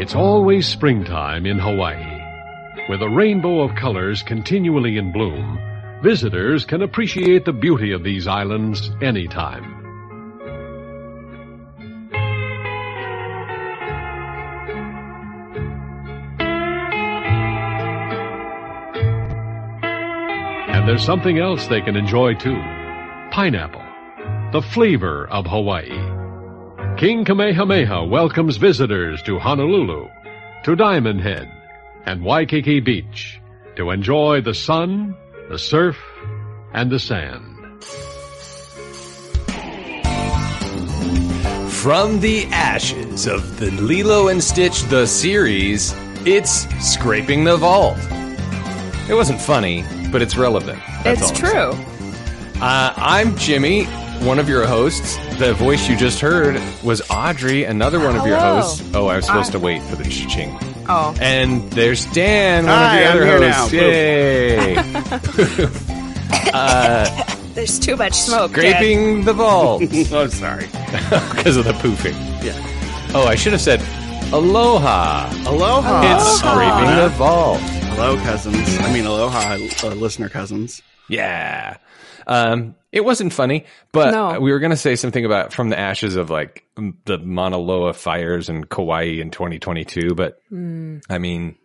It's always springtime in Hawaii. With a rainbow of colors continually in bloom, visitors can appreciate the beauty of these islands anytime. And there's something else they can enjoy too. Pineapple. The flavor of Hawaii. King Kamehameha welcomes visitors to Honolulu, to Diamond Head, and Waikiki Beach to enjoy the sun, the surf, and the sand. From the ashes of the Lilo and Stitch the series, it's Scraping the Vault. It wasn't funny, but it's relevant. That's it's all I'm true. Uh, I'm Jimmy, one of your hosts. The voice you just heard was Audrey, another one of your Hello. hosts. Oh, I was supposed I- to wait for the ching. Oh, And there's Dan, one Hi, of I'm the here other now. hosts. Yay! there's too much smoke. Dad. Scraping the vault oh, sorry. because of the poofing. Yeah. Oh, I should have said aloha. Aloha. It's scraping the vault. Hello, cousins. I mean, aloha, uh, listener cousins. Yeah. Um, it wasn't funny, but No. we were going to say something about from the ashes of like the Mauna Loa fires in Kauai in 2022. But Hmm. I mean,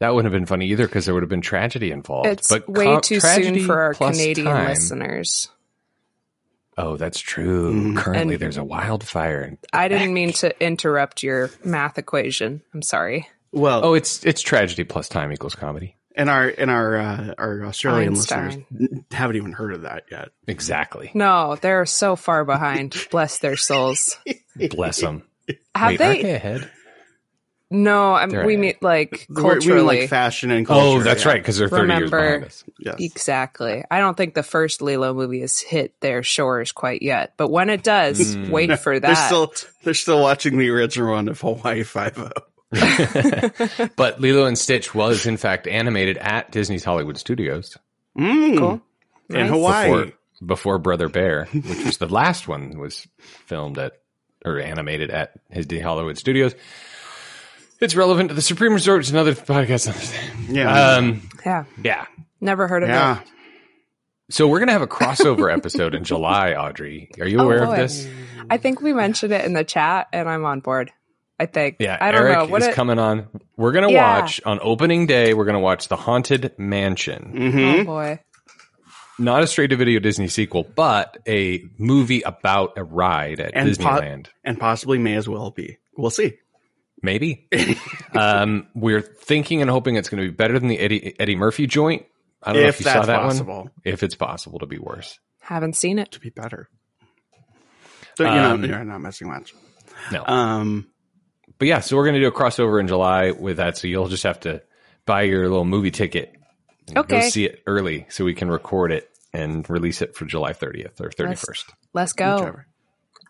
that wouldn't have been funny either because there would have been tragedy involved. It's but way co- too soon for our Canadian time- listeners. Oh, that's true. Mhm. Currently, And- there's a wildfire. in- I didn't mean to interrupt your math equation. I'm sorry. Well, Oh, it's it's tragedy plus time equals comedy. And our and our uh, our Australian Einstein. listeners haven't even heard of that yet. Exactly. No, they're so far behind. Bless their souls. Bless them. Have Wait, they? they ahead? No, I'm, we ahead. mean like We're- we mean culturally. like fashion and culture. Oh, that's yeah. right, because they're 30 years Remember- behind us. Yes. Exactly. I don't think the first Lilo movie has hit their shores quite yet, but when it does, Mm. wait for They're that. still they're still watching the original one of Hawaii Five O. but Lilo and Stitch was in fact animated at Disney's Hollywood Studios Mm. Cool. In Nice. Hawaii. before before Brother Bear, which was the last one was filmed at or animated at his Disney Hollywood Studios. It's relevant to the Supreme Resort. It's another podcast. Yeah. Um, Yeah, yeah. never heard of yeah. it. So we're gonna have a crossover episode in July. Audrey, are you Oh, aware of this? I think we mentioned it in the chat, and I'm on board. I think. Yeah, I don't Eric know what is it, coming on. We're gonna Yeah. watch on opening day. We're gonna watch the Haunted Mansion. Mm-hmm. Oh boy. not a straight to video Disney sequel, but a movie about a ride at And po- Disneyland. and possibly may as well be. We'll see. Maybe. um, we're thinking and hoping it's going to be better than the Eddie, Eddie Murphy joint. I don't know If if you saw that possible. one. If it's possible to be worse. Haven't seen it. To be better. So, you know, Um, you're not missing much. No. Um, but yeah, so we're going to do a crossover in July with that. So you'll just have to buy your little movie ticket. and Go see it early so we can record it and release it for July 30th or 31st. Let's go. whichever.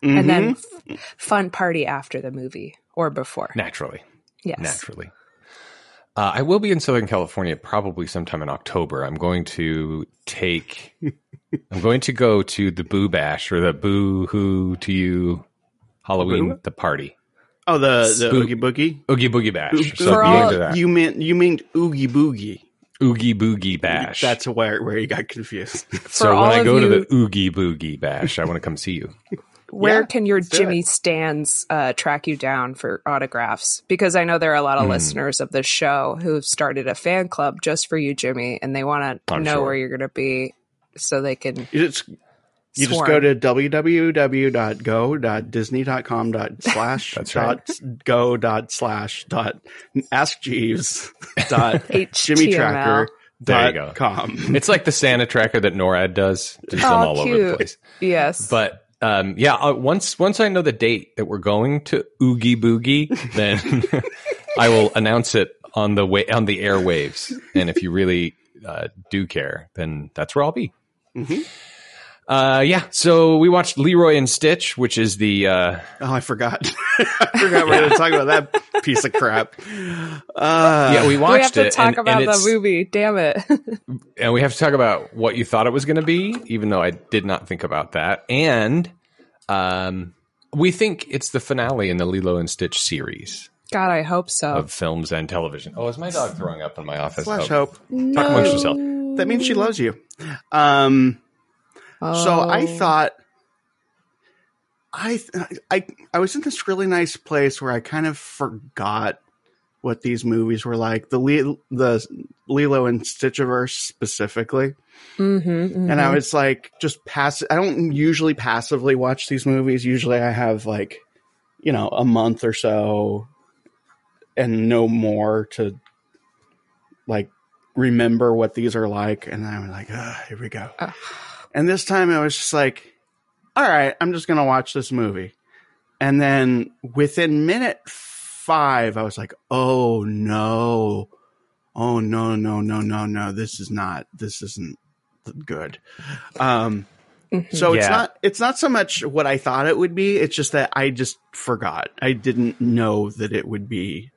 And then Mhm. f- fun party after the movie or before. Naturally. Yes. naturally. Uh, I will be in Southern California probably sometime in October. I'm going to take. I'm going to go to the Boo Bash or the Boo Hoo to you Halloween Boo? the party oh, the the Spook- Oogie Boogie. Oogie Boogie Bash. Oog- So For all- that. You meant you meant Oogie Boogie. Oogie Boogie Bash. That's where where you got confused. so when I of go to the Oogie Boogie Bash, I want to come see you. Where Yeah, can your let's do Jimmy Stands uh, track you down for autographs? Because I know there are a lot of listeners of this show who've started a fan club just for you, Jimmy, and they want to I'm know sure. wher you're going to be so they can. You just you just swarm. go to www.go.disney.com dot slash dot go dot slash dot ask Jeeves dot HTML. Jimmy Tracker There dot com. It's like the Santa tracker that NORAD does. Just them Oh, all over the place. Yes. But um, yeah, uh, once once I know the date that we're going to Oogie Boogie, then I will announce it on the way on the airwaves. And if you really uh, do care, then that's where I'll be. Mhm. Uh, yeah, so we watched Leroy and Stitch, which is the uh, Oh, I forgot. I forgot we had to talk about that piece of crap. Uh, yeah we watched we have to it, talk and, about and the movie. Damn it. and we have to talk about what you thought it was going to be, even though I did not think about that. And um, we think it's the finale in the Lilo and Stitch series. God, I hope so. of films and television. Oh, is my dog throwing up in my office? Slash Oh, hope. Talk amongst yourself. That means she loves you. Um, So I Oh. thought, I, I, I was in this really nice place where I kind of forgot what these movies were like. The Le- the Lilo and Stitchiverse specifically, Mhm, and I mhm. was like, just pass. I don't usually passively watch these movies. Usually, I have like, you know, a month or so, and no more to like remember what these are like. And I'm like, here we go. Ugh. And this time I was just like, all right, I'm just going to watch this movie. And then within minute five, I was like, oh no. Oh no, no, no, no, no. This is not, this isn't good. Um, Mhm. so it's not, it's not so much what I thought it would be. It's just that I just forgot. I didn't know that it would be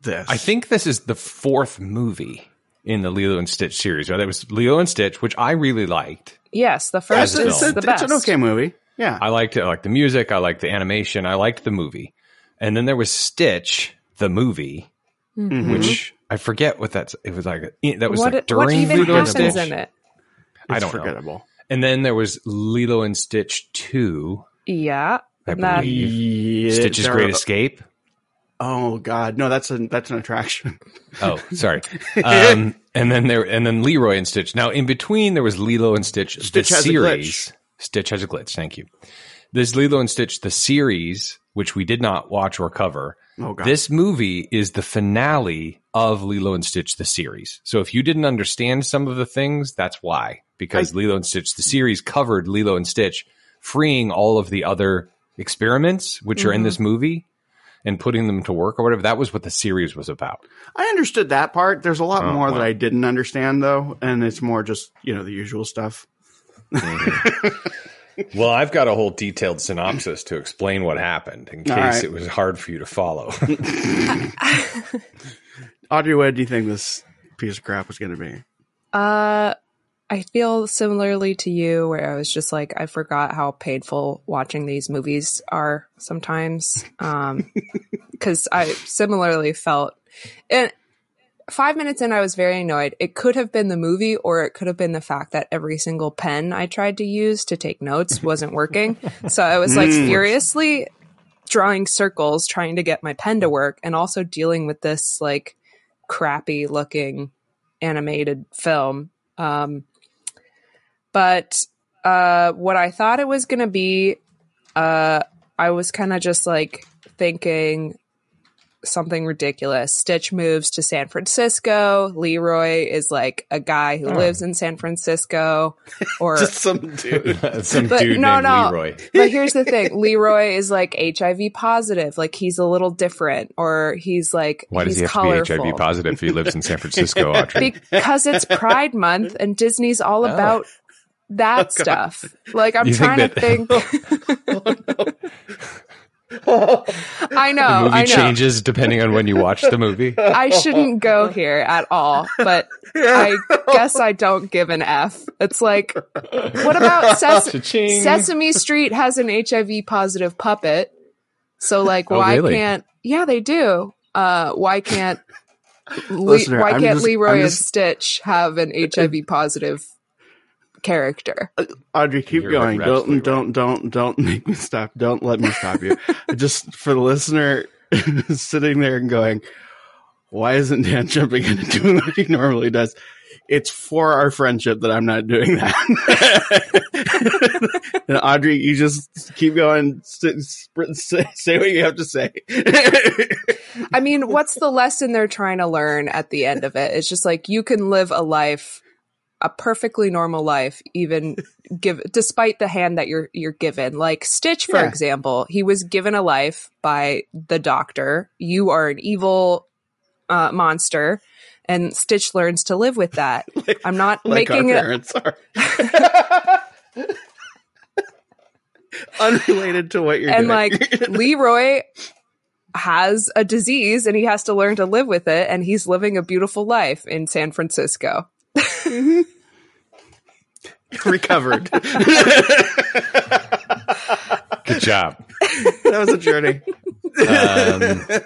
this. I think this is the fourth movie in the Lilo and Stitch series. Right? That was Lilo and Stitch, which I really liked. yes, the Yeah, first it's, As a is it's, film. a- the best. it's an okay movie. Yeah. I liked it. I liked the music. I liked the animation. I liked the movie. And then there was Stitch, the movie, Mhm. which I forget what that's. It was like that was what, like what during even Lilo and happens Stitch. in it? I don't know. forgettable. And then there was Lilo and Stitch Two. Yeah, I and that believe. Yeah, Stitch's Great Escape. Oh God, no, that's a that's an attraction. Oh, sorry. Um, and then there, and then Leroy and Stitch. Now, in between, there was Lilo and Stitch. Stitch the has a series. glitch. Stitch has a glitch. Thank you. This Lilo and Stitch, the series, which we did not watch or cover. Oh God, This movie is the finale of Lilo and Stitch, the series. So if you didn't understand some of the things, that's why. Because Lilo and Stitch, the series covered Lilo and Stitch, freeing all of the other experiments which are in Mhm. this movie and putting them to work or whatever. That was what the series was about. I understood that part. There's a lot Oh, more wow. that I didn't understand though, and it's more just you know the usual stuff. Well, I've got a whole detailed synopsis to explain what happened in case All right. it was hard for you to follow. Audrey, what do you think this piece of crap was going to be? Uh, I feel similarly to you, where I was just like, I forgot how painful watching these movies are sometimes. Um, because I similarly felt, and five minutes in, I was very annoyed. It could have been the movie, or it could have been the fact that every single pen I tried to use to take notes wasn't working. so I was like Mm. furiously drawing circles, trying to get my pen to work, and also dealing with this like crappy looking animated film. Um, but uh, what I thought it was going to be, uh, I was kind of just like thinking something ridiculous. Stitch moves to San Francisco. Leroy is like a guy who Oh. lives in San Francisco. Or, Just some dude. Some But dude no, named no. Leroy. but here's the thing Leroy is like HIV positive. Like he's a little different, or he's like, Why does he have to be. HIV positive if he lives in San Francisco, Audrey? because it's Pride Month and Disney's all Oh. about that stuff. Like I'm You think trying to think. I know, the movie I know. changes depending on when you watch the movie. I shouldn't go here at all, but I guess I don't give an F. It's like, what about Ses-. Sesame Street has an HIV positive puppet? So like, Oh, why really? can't? Yeah, they do. Uh, why can't? Le- Listener, why I'm can't just- Leroy I'm and Stitch have an HIV positive character? Uh, Audrey, keep You're going. Don't don't don't don't make me stop. Don't let me stop you. Just for the listener sitting there and going, why isn't Dan jumping in and doing what he normally does? It's for our friendship that I'm not doing that. and Audrey, you just keep going. St- sprint- say, say what you have to say. I mean, what's the lesson they're trying to learn at the end of it? It's just like you can live a life, a perfectly normal life, even give despite the hand that you're you're given. Like Stitch, for Yeah. example, he was given a life by the doctor. You are an evil uh, monster, and Stitch learns to live with that. I'm not like making it. are. Unrelated to what you're and doing. like Leroy has a disease and he has to learn to live with it and he's living a beautiful life in San Francisco. recovered. Good job. that was a journey. Um,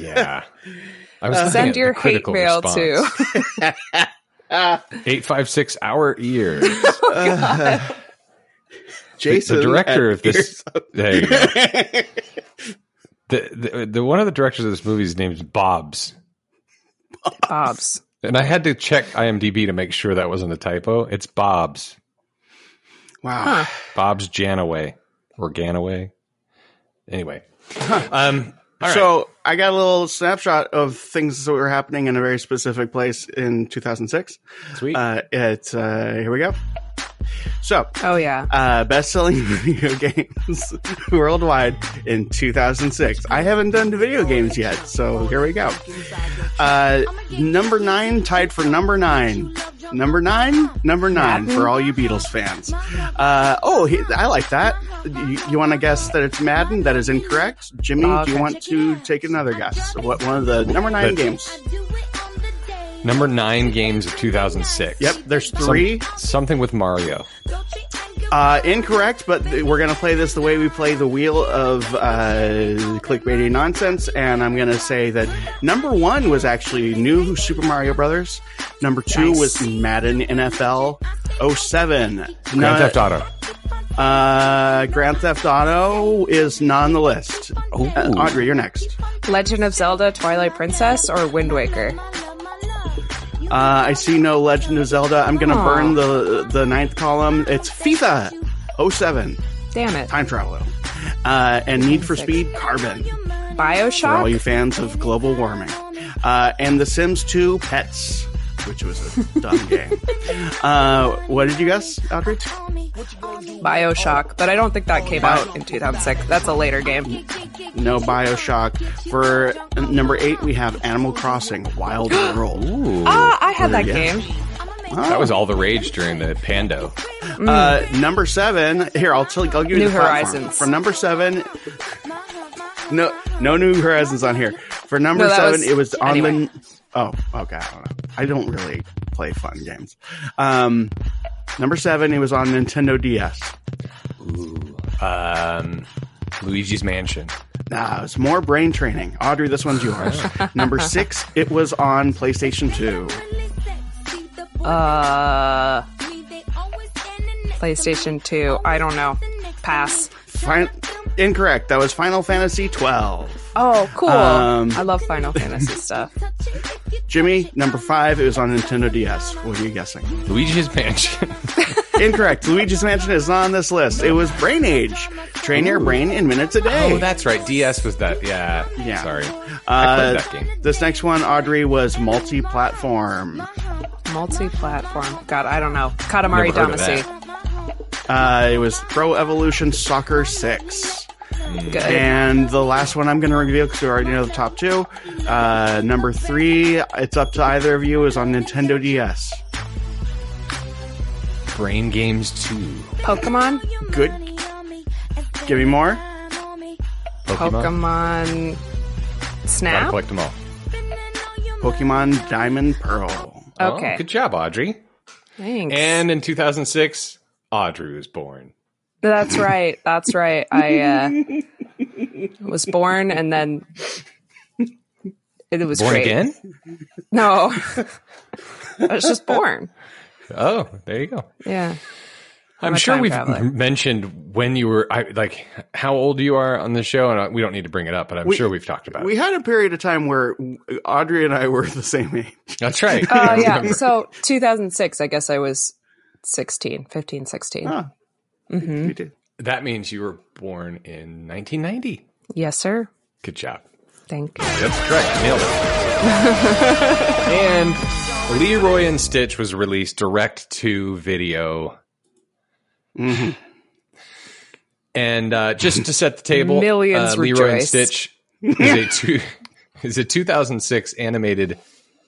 yeah. I was looking Send your hate mail response. to. 856 Our Ears. Jason, the director of this. Ears- There you go. The, the, the one of the directors of this movie is named Bob's. Bob's. And I had to check IMDb to make sure that wasn't a typo. It's Bob's. wow. Bob's Janaway or Gannaway. Anyway. Um, all right. So I got a little snapshot of things that were happening in a very specific place in 2006. sweet. Uh, it's uh, here we go. So, Oh yeah. uh, best-selling video games worldwide in 2006. I haven't done the video games yet, so here we go. Uh, number nine, tied for number nine. Number nine, number nine for all you Beatles fans. Uh, oh, he, I like that. You, you want to guess that it's Madden? That is incorrect. Jimmy, do you want to take another guess? What one of the number nine But- games? Number nine games of 2006. Yep, there's Some- three. something with Mario. Uh, incorrect, but we're gonna play this the way we play the wheel of uh, clickbaity nonsense, and I'm gonna say that number one was actually New Super Mario Brothers. Number two Nice. was Madden NFL 07. Grand No- Theft Auto. Uh, Grand Theft Auto is not on the list. Uh, Audrey, you're next. Legend of Zelda: Twilight Princess or Wind Waker. Uh, I see no Legend of Zelda. I'm gonna Aw. burn the the ninth column. It's FIFA 07. Damn it. Time travel. Uh, and Need for Speed Carbon. for all you fans of global warming. Uh, and The Sims 2 Pets, which was a dumb game. Uh, what did you guess, Audrey? Bioshock, but I don't think that came out in 2006. That's a later game. No Bioshock. For number eight, we have Animal Crossing Wild World. Ooh. Ah, I had that Yeah. game. That was all the rage during the Pando. Uh, number seven. Here, I'll tell. I'll give you New the platform. Horizons. For number seven, no, no New Horizons on here. For number No, seven, was- it was on anyway. the. Oh, okay. I don't know. I don't really play fun games. Um, number seven, it was on Nintendo DS. Um, Luigi's Mansion. Nah, it's more brain training. Audrey, this one's yours. number six, it was on PlayStation Two. Uh, PlayStation 2. I don't know. Pass. Fin- incorrect. That was Final Fantasy twelve. Oh, cool. Um, I love Final Fantasy stuff. Jimmy, number five, it was on Nintendo DS. What are you guessing? Luigi's Mansion. Incorrect. Luigi's Mansion is not on this list. It was Brain Age. Train your brain in minutes a day. oh, that's right. DS was that. Yeah. Yeah. Sorry. I uh, played that game. this next one, Audrey, was multi-platform. Multi-platform. God, I don't know. Katamari Never heard of Damacy. Uh, it was Pro Evolution Soccer Six. Good. And the last one I'm going to reveal because we already know the top two. Uh, number three, it's up to either of you, is on Nintendo DS. Brain Games 2. Pokemon. Good. Give me more. Pokemon. Pokemon. Gotta Snap. collect them all. Pokemon Diamond Pearl. Okay. Oh, good job, Audrey. Thanks. And in 2006, Audrey was born. That's right. That's right. I uh, was born and then it was Born great. again? No, I was just born. Oh, there you go. Yeah. I'm a sure we've traveler. mentioned when you were, I, like, how old you are on the show, and I- we don't need to bring it up, but I'm We- sure we've talked about it. We it. had a period of time where Audrey and I were the same age. That's right. Oh, I yeah. So 2006, I guess I was 16, 15, 16. Huh. hmm We did. That means you were born in 1990. Yes, sir. Good job. Thank you. That's correct. Nailed it. and Leroy and Stitch was released direct to video. Mm-hmm. And uh, just to set the table, Millions uh, Leroy and. Stitch is a, two, is a 2006 animated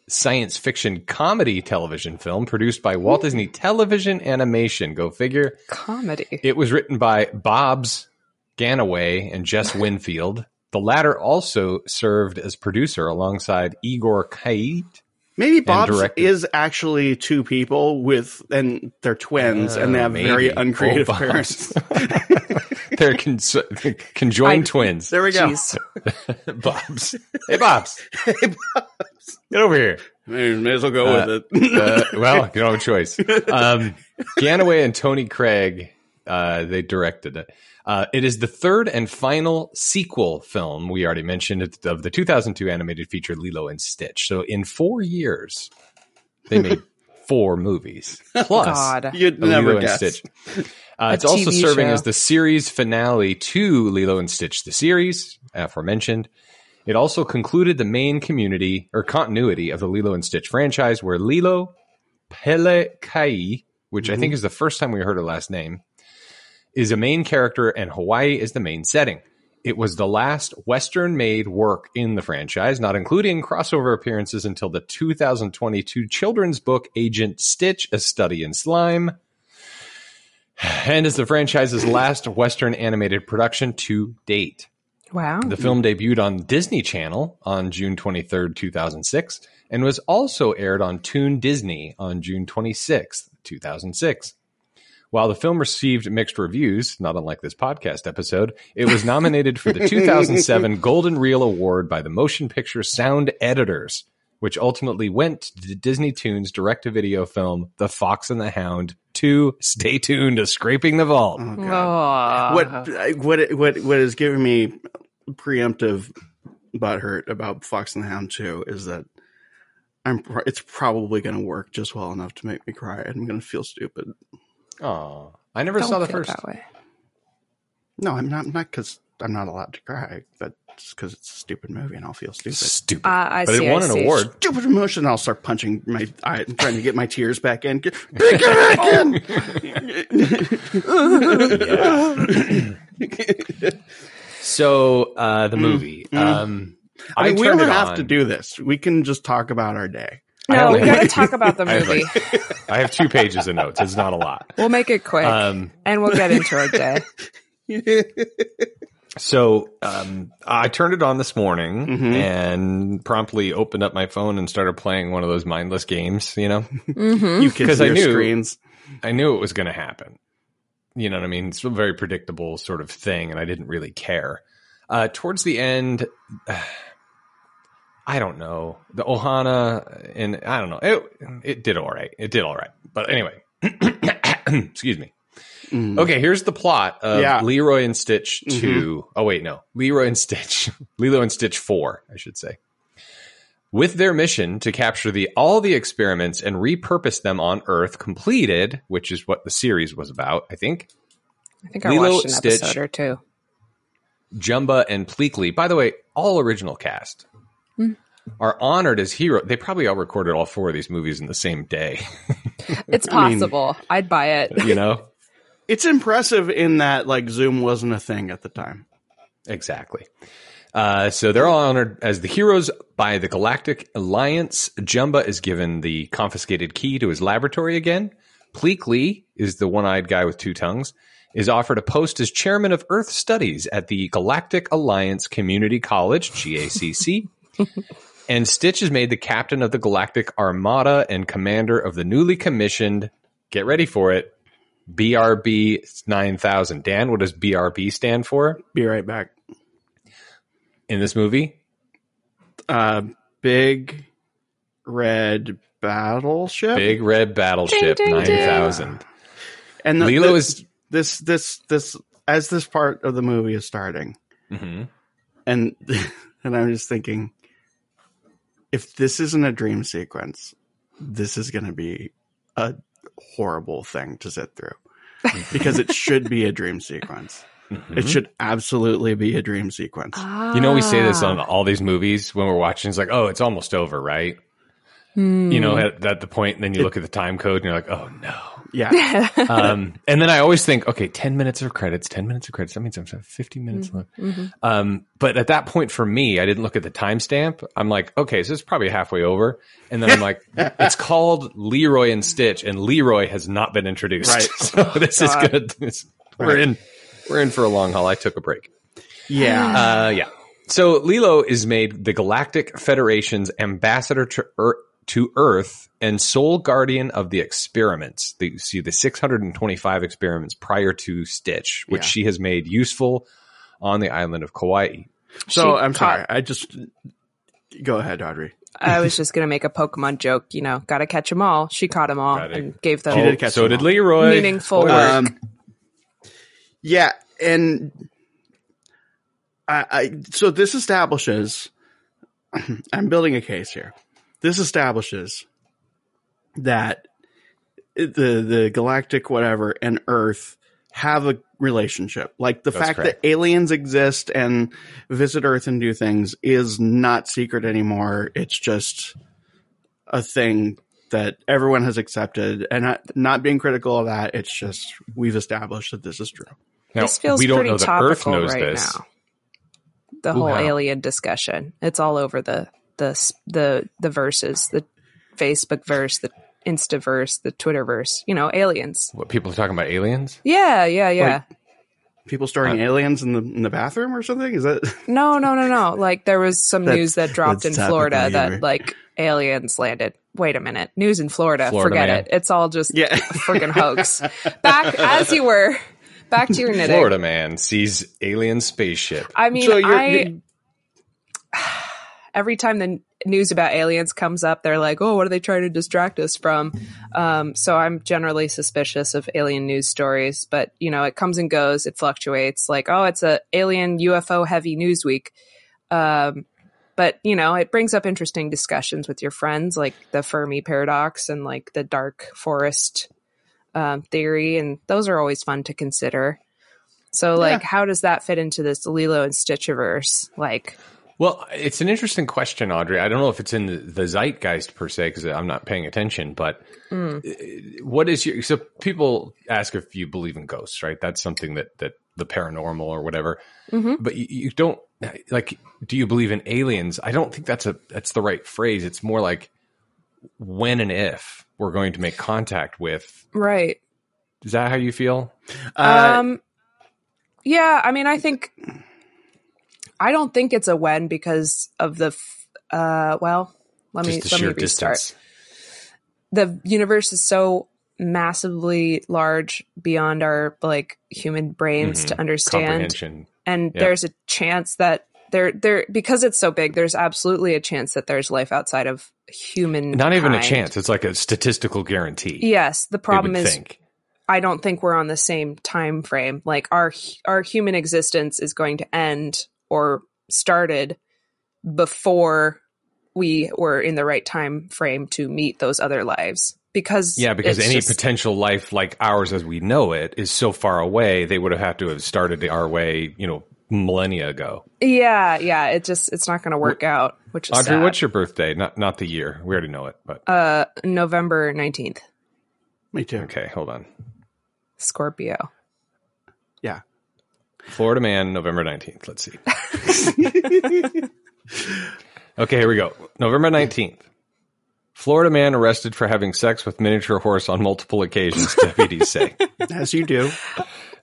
science fiction comedy television film produced by Walt Disney Television Animation. Go figure. Comedy. It was written by Bob's Gannaway and Jess Winfield. The latter also served as producer alongside Igor Khait Maybe Bob's is actually two people with, and they're twins, and they Uh, have maybe. very uncreative Oh, parents. They're cons- conjoined I- twins. There we go. Bob's. Hey, Bobs. Hey, Bobs. Get over here. May, may as well go Uh, with it. Uh, well, you don't have a choice. Um, Gannaway and Tony Craig, uh, they directed it. Uh, it is the third and final sequel film we already mentioned of the 2002 animated feature Lilo and Stitch. So in four years, they made four movies plus God. You'd a never Lilo guess. and Stitch. Uh, A it's also serving show. as the series finale to Lilo and Stitch, the series aforementioned. It also concluded the main community or continuity of the Lilo and Stitch franchise, where Lilo Pele Kai, which I think is the first time we heard her last name, is a main character and Hawaii is the main setting. It was the last Western made work in the franchise, not including crossover appearances until the 2022 children's book Agent Stitch, A Study in Slime, and is the franchise's last Western animated production to date. Wow. The film debuted on Disney Channel on June 23rd, 2006, and was also aired on Toon Disney on June 26th, 2006. While the film received mixed reviews, not unlike this podcast episode, it was nominated for the 2007 Golden Reel Award by the Motion Picture Sound Editors, which ultimately went to the Disney Toons direct-to-video film The Fox and the Hound 2. Stay tuned to Scraping the Vault. Oh, Oh. what what what what is giving me preemptive butthurt about Fox and the Hound 2 is that I'm it's probably going to work just well enough to make me cry. and I'm going to feel stupid. Oh, I never Don't saw the first. that way. No, I'm not not because I'm not allowed to cry, but just because it's a stupid movie and I'll feel stupid. Stupid. Uh, I but see. it won I an see. award. Stupid emotion. I'll start punching my eye, trying to get my tears back in. Get, get back in. So uh, the movie. Um, I mean, we don't have on. to do this. We can just talk about our day. I No, we got to talk about the I have, movie. like- I have two pages of notes. It's not a lot. We'll make it quick, Um, and we'll get into our day. so um, I turned it on this morning Mhm. and promptly opened up my phone and started playing one of those mindless games. You know, hmm You kids 'Cause I knew- screens. I knew it was going to happen. You know what I mean? It's a very predictable sort of thing, and I didn't really care. Uh, towards the end, I don't know the Ohana, and I don't know. It it did all right. It did all right. But anyway, excuse me. Mm. Okay, here's the plot of Yeah. Leroy and Stitch 2. Oh, wait, no. Leroy and Stitch. Lilo and Stitch 4, I should say. With their mission to capture the all the experiments and repurpose them on Earth completed, which is what the series was about, I think. I think I Lilo, watched an Stitch. episode or two. Jumba and Pleakley, by the way, all original cast. Are honored as hero. They probably all recorded all four of these movies in the same day. It's I mean- possible. I'd buy it. you know? It's impressive in that like Zoom wasn't a thing at the time. Exactly. Uh, so they're all honored as the heroes by the Galactic Alliance. Jumba is given the confiscated key to his laboratory again. Pleakley is the one-eyed guy with two tongues. Is offered a post as chairman of Earth Studies at the Galactic Alliance Community College (GACC). and Stitch is made the captain of the Galactic Armada and commander of the newly commissioned. Get ready for it. BRB 9000. Dan, what does BRB stand for Be right back. in this movie? Uh, big red battleship. Big Red Battleship Ding, ding, ding. 9000. and the, Lilo the- is. this this this as this part of the movie is starting, Mhm. and and I'm just thinking, if this isn't a dream sequence, this is going to be a horrible thing to sit through because it should be a dream sequence. Mhm. It should absolutely be a dream sequence. You know, we say this on Ah. all these movies when we're watching. It's like, oh, it's almost over, right? Hmm. You know, at, at the point, and then you look at the time code and you're like, oh no. Yeah, Um, and then I always think, okay, 10 minutes of credits, 10 minutes of credits. That means I'm 15 minutes left. Mhm. Um, but at that point for me, I didn't look at the timestamp. I'm like, okay, so it's probably halfway over. And then I'm like, it's called Leroy and Stitch, and Leroy has not been introduced. Right. so this is God. good. This- we're in, we're in for a long haul. I took a break. yeah. Uh, yeah. So Lilo is made the Galactic Federation's ambassador to Earth, to Earth and sole guardian of the experiments. The, see the 625 experiments prior to Stitch, which Yeah. she has made useful on the island of Kauai. So She I'm caught- sorry. I just go ahead, Audrey. I was just gonna make a Pokemon joke. You know, gotta catch them all. She caught them all and gave them She did catch so them did all. Leroy. meaningful Spoiler. work. Um, yeah, and I, I so this establishes. I'm building a case here. This establishes that the the galactic whatever and Earth have a relationship. Like the That's fact correct. that aliens exist and visit Earth and do things is not secret anymore. It's just a thing that everyone has accepted and not, not being critical of that. It's just we've established that this is true. Now, this feels we don't pretty know that topical Earth knows right this. now. The Ooh, whole alien discussion. It's all over the the s- the the verses, the Facebook verse, the Instaverse, the Twitterverse. You know, aliens. What people are talking about aliens? Yeah, yeah, yeah. People storing uh, aliens in the in the bathroom or something? Is that No, no, no, no. Like there was some news that dropped in Florida topical that like aliens landed. Wait a minute. News in Florida. Florida Forget man. it. It's all just yeah? a freaking hoax. Back as you were. Back to your knitting. Florida man sees alien spaceship. I mean, So you're- I you- every time the news about aliens comes up, they're like, "Oh, what are they trying to distract us from?" Um, so I'm generally suspicious of alien news stories, but you know, it comes and goes, it fluctuates. Like, oh, it's a alien UFO heavy news week. Um, but you know, it brings up interesting discussions with your friends, like the Fermi paradox and like the dark forest um, theory, and those are always fun to consider. So, like, how does that fit into this Lilo and Stitchiverse? Like, Well, it's an interesting question, Audrey. I don't know if it's in the, the zeitgeist per se because I'm not paying attention. But uh, what is your so people ask if you believe in ghosts, right? That's something that that the paranormal or whatever. Mhm. But you, you don't like. Do you believe in aliens? I don't think that's a that's the right phrase. It's more like when and if we're going to make contact with. right? Is that how you feel? Uh, um, yeah. I mean, I think I don't think it's a when because of the. f- Uh, well, let me Just the let me restart. distance. The universe is so massively large beyond our like human brains Mhm. to understand and Yeah. there's a chance that there there because it's so big there's absolutely a chance that there's life outside of human Not even a chance. It's like a statistical guarantee. yes the problem is think. i don't think we're on the same time frame like our our human existence is going to end or started before we were in the right time frame to meet those other lives because Yeah, because any just- potential life like ours as we know it is so far away, they would have had to have started our way, you know, millennia ago. yeah yeah it just it's not going to work out which is Audrey, sad. what's your birthday? Not not the year. We already know it, but uh november 19th me too. okay, hold on. scorpio Yeah. Florida man, November 19th. Let's see. okay, here we go. November 19th. Florida man arrested for having sex with miniature horse on multiple occasions, deputies say. As you do.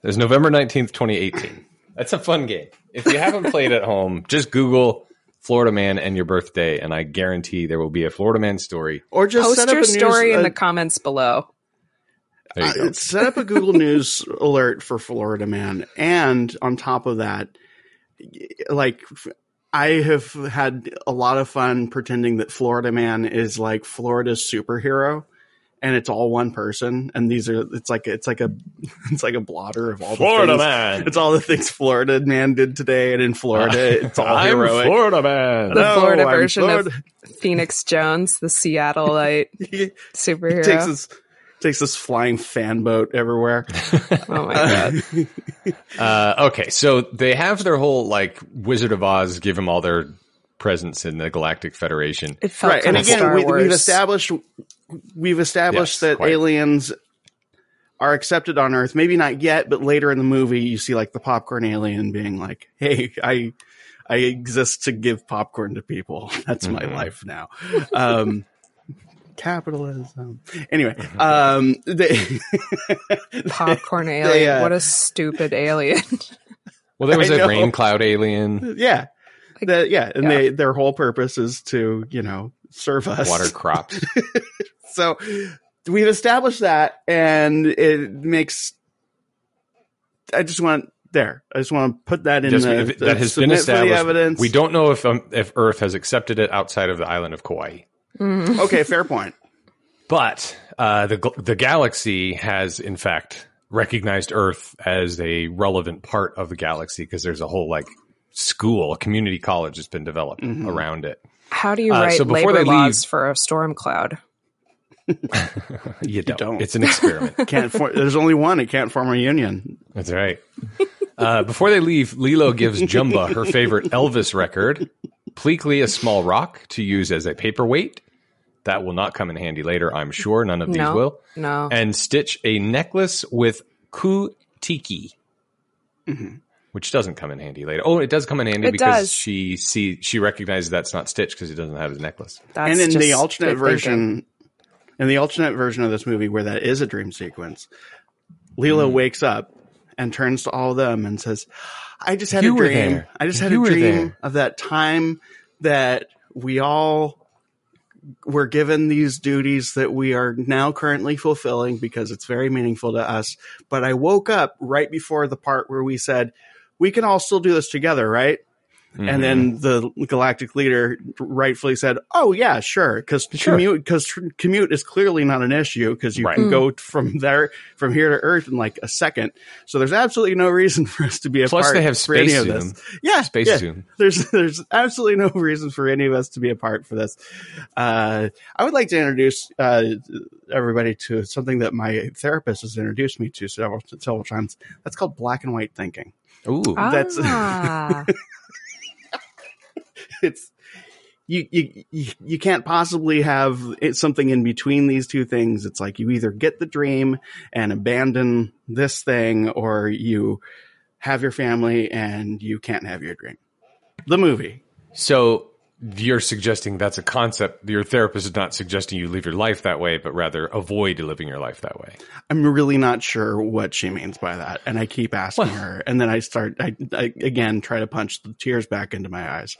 There's November 19th, 2018. That's a fun game. If you haven't played at home, just Google Florida Man and your birthday, and I guarantee there will be a Florida Man story. Or just Post set up your a news, story in uh, the comments below. There uh, set up a Google News alert for Florida Man, and on top of that, like I have had a lot of fun pretending that Florida Man is like Florida's superhero, and it's all one person. And these are it's like it's like a it's like a blotter of all the things. Man. It's all the things Florida Man did today, and in Florida, it's all I'm heroic. Florida Man. The No, Florida I'm version Florida. of Phoenix Jones, the Seattleite he superhero. takes this takes this flying fan boat everywhere. oh my god! Uh, okay, so they have their whole like Wizard of Oz give them all their presents in the Galactic Federation. It felt right, kind and of Star again, we, Wars. we've established we've established Yes, that quite. aliens are accepted on Earth. Maybe not yet, but later in the movie, you see like the popcorn alien being like, "Hey, I I exist to give popcorn to people. That's my Mhm. life now." Um, capitalism. Anyway, um, they, popcorn They, alien. uh, what a stupid alien! Well, there was I a know. rain cloud alien. yeah. Like, That- yeah, and yeah. they their whole purpose is to you know serve us. Water crops. So we've established that, and it makes. I just want there. I just want to put that in Just- the, if- the that has been submit the established. evidence. We don't know if um, if Earth has accepted it outside of the island of Kauai. Okay, fair point. But uh, the the galaxy has, in fact, recognized Earth as a relevant part of the galaxy because there's a whole like school, a community college that's been developed Mm-hmm. around it. How do you Uh, write so before labor they laws leave- for a storm cloud? You don't. don't. It's an experiment. Can't. For, there's only one. It can't form a union. That's right. Uh, before they leave, Lilo gives Jumba her favorite Elvis record, Pleakley a small rock to use as a paperweight. That will not come in handy later, I'm sure. None of these No. will. No. And Stitch a necklace with Kutiki, which doesn't come in handy later. Oh, it does come in handy It because does. she see she recognizes that's not Stitch because he doesn't have his necklace. That's and in the alternate good thinking. version, in the alternate version of this movie where that is a dream sequence, Lila Hmm. wakes up and turns to all of them and says, "I just had You a dream. I just had You a dream of that time that we all." Were given these duties that we are now currently fulfilling because it's very meaningful to us. But I woke up right before the part where we said, we can all still do this together, right? Mm-hmm. And then the galactic leader rightfully said, "Oh yeah, sure," because Sure. commute because commute is clearly not an issue because you Right. can go from there from here to Earth in like a second. So there's absolutely no reason for us to be apart. Plus, apart. they have for any space of zoom. this. Yeah, Space yeah. zoom. There's there's absolutely no reason for any of us to be apart for this. Uh, I would like to introduce uh, everybody to something that my therapist has introduced me to several several times. That's called black and white thinking. Ooh, That's- Ah. it's you, you you can't possibly have something in between these two things. It's like you either get the dream and abandon this thing, or you have your family and you can't have your dream. The movie. So you're suggesting that's a concept. Your therapist is not suggesting you live your life that way, but rather avoid living your life that way. I'm really not sure what she means by that, and I keep asking Well- her, and then I start I, I again try to punch the tears back into my eyes.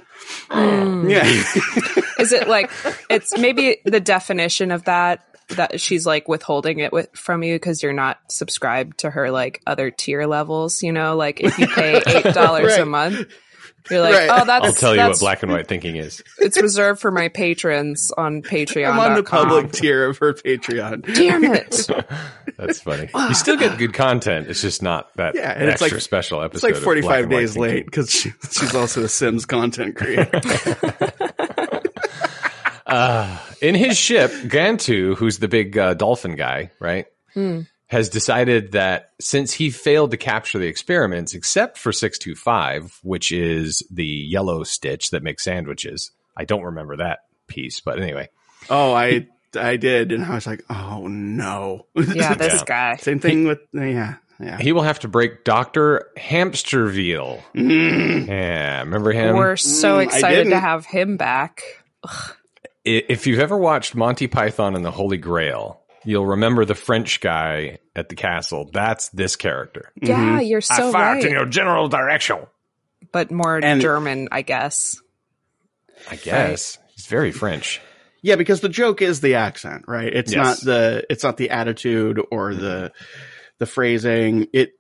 Mm. Yeah. Is it like it's maybe the definition of that that she's like withholding it with from you because you're not subscribed to her like other tier levels? You know, like if you pay eight dollars a month, you're like, Right. oh, that's I'll tell you what black and white thinking is. It's reserved for my patrons on Patreon. I'm on the public tier of her Patreon. Damn it! That's funny. You still get good content. It's just not that Yeah, and it's extra like- special episode. It's like 45 Black and White days late because she, she's also a Sims content creator. In his ship, Gantu, who's the big uh, dolphin guy, right, has decided that since he failed to capture the experiments, except for 625, which is the yellow stitch that makes sandwiches. I don't remember that piece, but anyway. oh, I I did, and I was like, oh no. Yeah, this Yeah. guy. Same thing with yeah yeah. He will have to break Dr. Hamsterviel. Yeah, remember him? We're so Mm, excited to have him back. I- if you've ever watched Monty Python and the Holy Grail, you'll remember the French guy at the castle. That's this character. Yeah, mm-hmm. you're so I fired right. your general direction. but more And- German, I guess. I guess he's very French. Yeah, because the joke is the accent, right? It's Yes. not the it's not the attitude or the the phrasing. It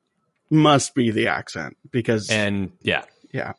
must be the accent because And yeah, yeah.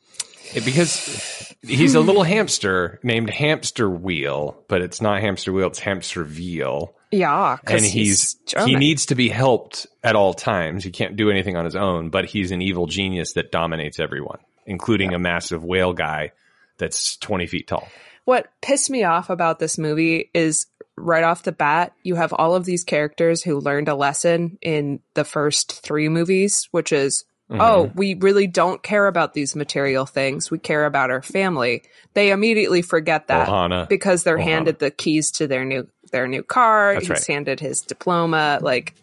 Because he's a little hamster named Hamster Wheel, but it's not Hamster Wheel; it's Hamster Veal. Yeah, And because he's, he needs to be helped at all times. He can't do anything on his own, but he's an evil genius that dominates everyone, including a massive whale guy that's twenty feet tall. What pissed me off about this movie is right off the bat, you have all of these characters who learned a lesson in the first three movies, which is, oh, we really don't care about these material things. We care about our family. They immediately forget that Ohana. because they're Ohana. handed the keys to their new their new car. That's He's right. handed his diploma. Like,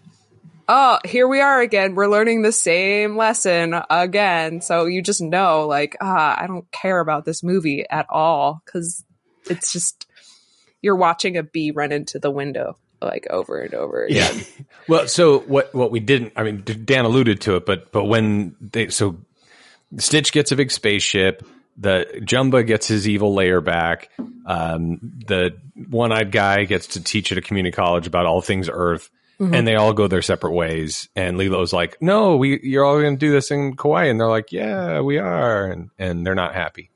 oh, here we are again. We're learning the same lesson again. So you just know, like, ah, I don't care about this movie at all because it's just you're watching a bee run into the window like over and over again. Yeah. well, so what what we didn't I mean Dan alluded to it, but but when they so Stitch gets a big spaceship, the Jumba gets his evil layer back. Um, the one-eyed guy gets to teach at a community college about all things Earth, and they all go their separate ways. And Lilo's like, "No, we you're all going to do this in Kauai," and they're like, "Yeah, we are," and and they're not happy.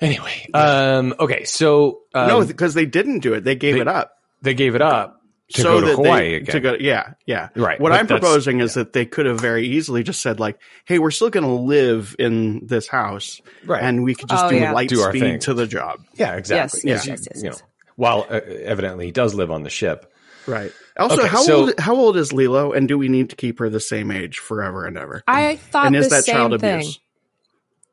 Anyway, um, okay, so um, no, because they didn't do it. They gave they- it up. They gave it up to so go to Hawaii they, again. To go, yeah, yeah. Right, What but I'm proposing is that they could have very easily just said like, "Hey, we're still going to live in this house, Right. And we could just Oh, do yeah. light Do our thing. speed to the job, yeah, exactly. Yes, yes, Yeah. yes, yes, You yes. know, while uh, evidently he does live on the ship. right? Also, Okay, how so- old how old is Lilo, and do we need to keep her the same age forever and ever? I thought and is the that same child thing. abuse?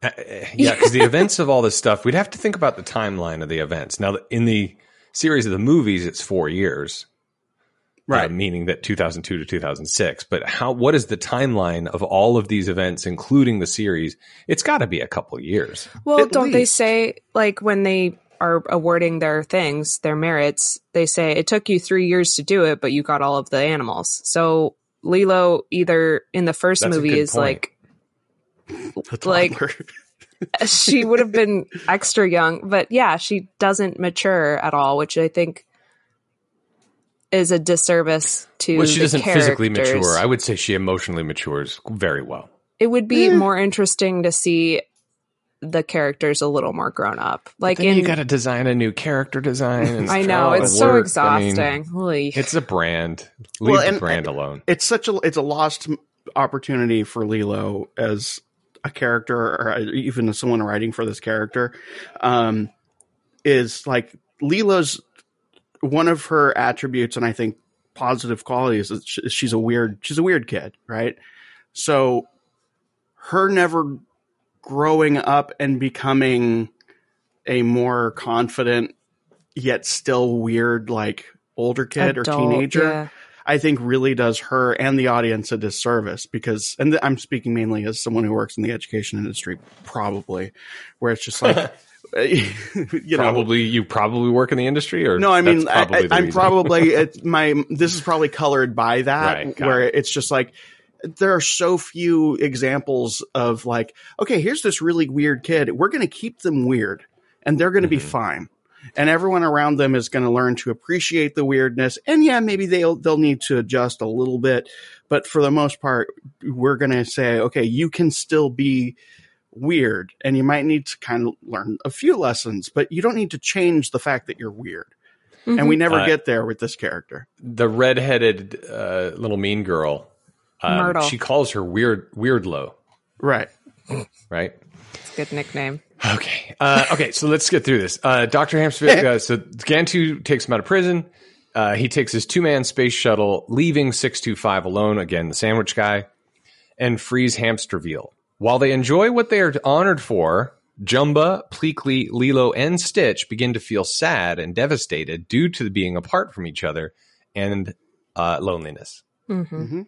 Uh, uh, yeah, because the events of all this stuff, we'd have to think about the timeline of the events. Now, in the series of the movies, it's four years, Right. uh, meaning that 2002 to 2006. But how? What is the timeline of all of these events, including the series? It's got to be a couple years. Well, don't they say like when they are awarding their things, their merits, they say it took you three years to do it, but you got all of the animals. So Lilo either in the first That's movie is point. like The like- toddler. she would have been extra young, but yeah, she doesn't mature at all, which I think is a disservice to Well, she the doesn't physically mature. I would say she emotionally matures very well. it would be Eh. more interesting to see the characters a little more grown up. Like then in you got to design a new character design. and I know it's so work. I mean, exhausting. It's a brand. Leave Well, the brand alone. it's such a it's a lost opportunity for Lilo as a character or even someone writing for this character um is like Lilo's one of her attributes and I think positive qualities is she's a weird she's a weird kid right so her never growing up and becoming a more confident yet still weird like older kid adult, or teenager yeah. I think really does her and the audience a disservice because, and I'm speaking mainly as someone who works in the education industry, probably, where it's just like, you know, probably you probably work in the industry, or no, I mean, I, probably the am probably it's my. This is probably colored by that, Right, where it's just like there are so few examples of like, okay, here's this really weird kid. We're going to keep them weird, and they're going to be Mhm. fine. And everyone around them is going to learn to appreciate the weirdness. And yeah, maybe they'll they'll need to adjust a little bit, but for the most part, we're going to say, okay, you can still be weird, and you might need to kind of learn a few lessons, but you don't need to change the fact that you're weird and we never Uh, get there with this character. the redheaded uh, little mean girl. Um, Myrtle. She calls her weird weirdlo, Right. right? It's a good nickname. Okay. Uh, okay. So let's get through this. Uh, Dr. Hamsterviel. Uh, so Gantu takes him out of prison. Uh, he takes his two man space shuttle, leaving 625 alone, again, the sandwich guy, and frees Hamsterviel. While they enjoy what they are honored for, Jumba, Pleakley, Lilo, and Stitch begin to feel sad and devastated due to being apart from each other and uh, loneliness. hmm hmm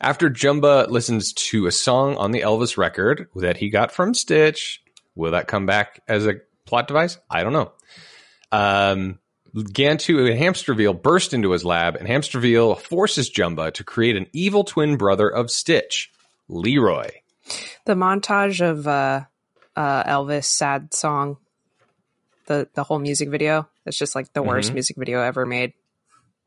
After Jumba listens to a song on the Elvis record that he got from Stitch, will that come back as a plot device? I don't know. Um, Gantu and Hamsterviel burst into his lab, and Hamsterviel forces Jumba to create an evil twin brother of Stitch, Leroy. The montage of uh, uh, Elvis sad song, the the whole music video. It's just like the worst Mhm. music video ever made.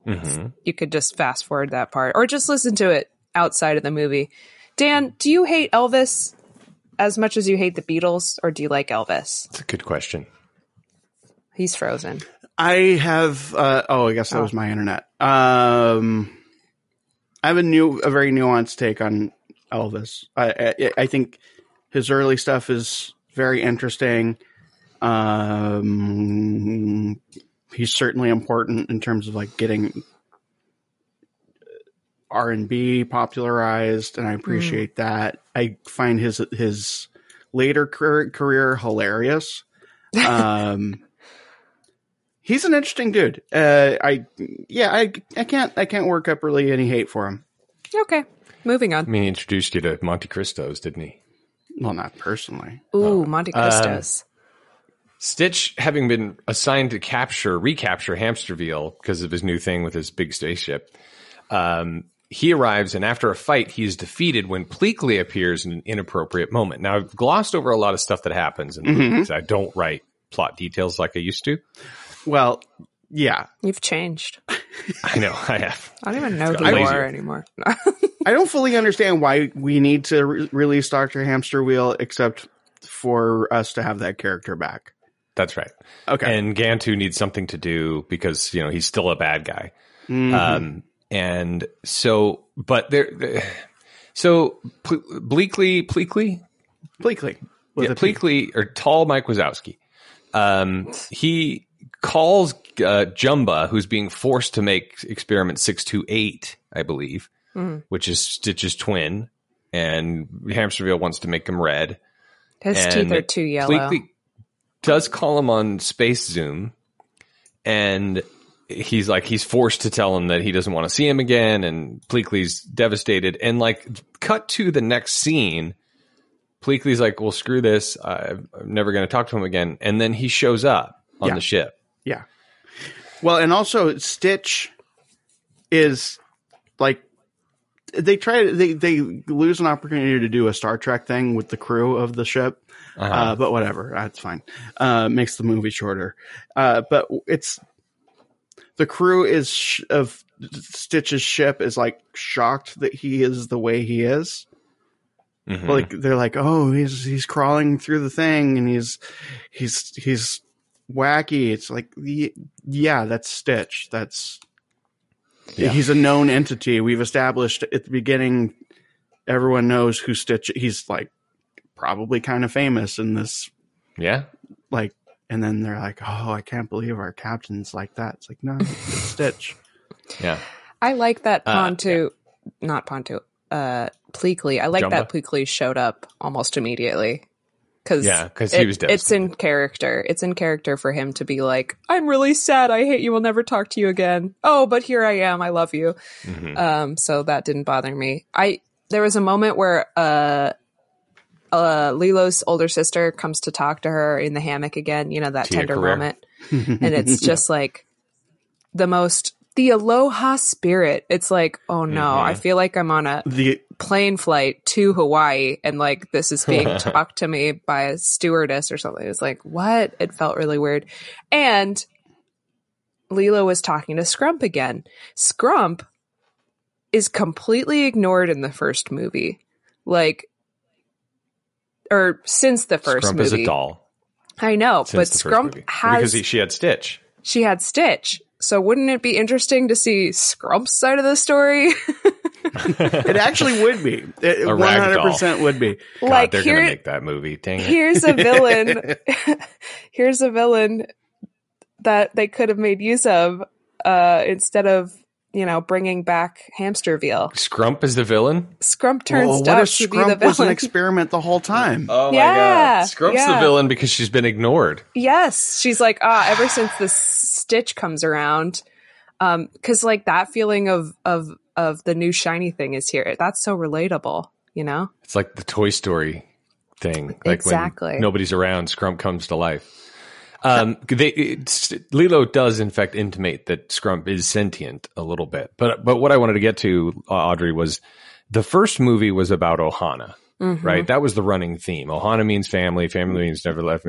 Mm-hmm. You could just fast forward that part, or just listen to it outside of the movie. Dan, do you hate Elvis as much as you hate the Beatles, or do you like Elvis? That's a good question. He's frozen. I have. Uh, oh, I guess that Oh. was my internet. Um, I have a new, a very nuanced take on Elvis. I, I, I think his early stuff is very interesting. Um, he's certainly important in terms of like getting R and B popularized, and I appreciate that. I find his his later career, career hilarious. Um, he's an interesting dude. Uh, I yeah, I I can't I can't work up really any hate for him. Okay, moving on. I on. mean, he introduced you to Monte Cristos, didn't he? Well, not personally. Ooh, Monte Um, Cristos. Stitch, having been assigned to capture, recapture Hamsterviel because of his new thing with his big spaceship, um, he arrives, and after a fight, he is defeated when Pleakley appears in an inappropriate moment. Now, I've glossed over a lot of stuff that happens in the Mhm. movies. I don't write plot details like I used to. Well, yeah. You've changed. I know I have. I don't even know who I'm you are anymore. I don't fully understand why we need to re- release Doctor Hamster Wheel, except for us to have that character back. That's right. Okay. And Gantu needs something to do because you know he's still a bad guy. Mhm. Um, and so, but there, so Ple- Bleakley, Pleakley, Bleakley. With yeah, a P. Pleakley or tall Mike Wazowski. Um, he calls uh, Jumba, who's being forced to make experiment six two eight, I believe, Mhm. which is Stitch's twin, and Hamsterviel wants to make him red. His And teeth are too yellow. Pleakley does call him on Space Zoom, and he's like he's forced to tell him that he doesn't want to see him again, and Pleakley's devastated. And like, cut to the next scene. Pleakley's like, "Well, screw this. I'm never going to talk to him again." And then he shows up on Yeah. the ship. Yeah. Well, and also Stitch is like they try they they lose an opportunity to do a Star Trek thing with the crew of the ship. Uh-huh. Uh, but whatever, that's fine. Uh, makes the movie shorter. Uh, but it's the crew is sh- of Stitch's ship is like shocked that he is the way he is. Mhm. Like they're like, oh, he's he's crawling through the thing and he's he's he's wacky. It's like, yeah, that's Stitch. That's Yeah. he's a known entity. We've established at the beginning. Everyone knows who Stitch. He's like probably kind of famous in this. yeah, Like, and then they're like, oh, I can't believe our captain's like that. It's like, no, it's Stitch. yeah. I like that Uh, Pontu, not Pontu, uh, Pleakley. I like Jumba? that Pleakley showed up almost immediately. Cause Yeah, 'cause he was dead. It's in character. It's in character for him to be like, I'm really sad. I hate you. We'll never talk to you again. Oh, but here I am. I love you. Mhm. Um, so that didn't bother me. I, there was a moment where, uh, uh, Lilo's older sister comes to talk to her in the hammock again, you know, that Tia tender Carrere. moment. And it's just like the most, the aloha spirit. It's like, oh no, Mhm. I feel like I'm on a the plane flight to Hawaii and like this is being talked to me by a stewardess or something. It's like, what? It felt really weird. And Lilo was talking to Scrump again. Scrump is completely ignored in the first movie. Like, or since the first Scrump movie. is a doll. I know, since but the Scrump has because he, she had Stitch. she had Stitch. So wouldn't it be interesting to see Scrump's side of the story? it actually would be. It A one rag hundred doll. percent would be. God, like they're here, gonna make that movie. Dang it. here's a villain here's a villain that they could have made use of uh instead of you know bringing back hamsterviel Scrump is the villain. scrump turns Well, what out if to be the Scrump was an experiment the whole time? Oh Yeah, my god, Scrump's yeah. the villain because she's been ignored. yes she's like ah ever since the stitch comes around um because like that feeling of of of the new shiny thing is here that's so relatable you know It's like the Toy Story thing. Like Exactly. when nobody's around, Scrump comes to life. Um, they, Lilo does in fact intimate that Scrump is sentient a little bit, but but what I wanted to get to, uh, Audrey, was the first movie was about Ohana, Mhm. right? That was the running theme. Ohana means family, family means never left.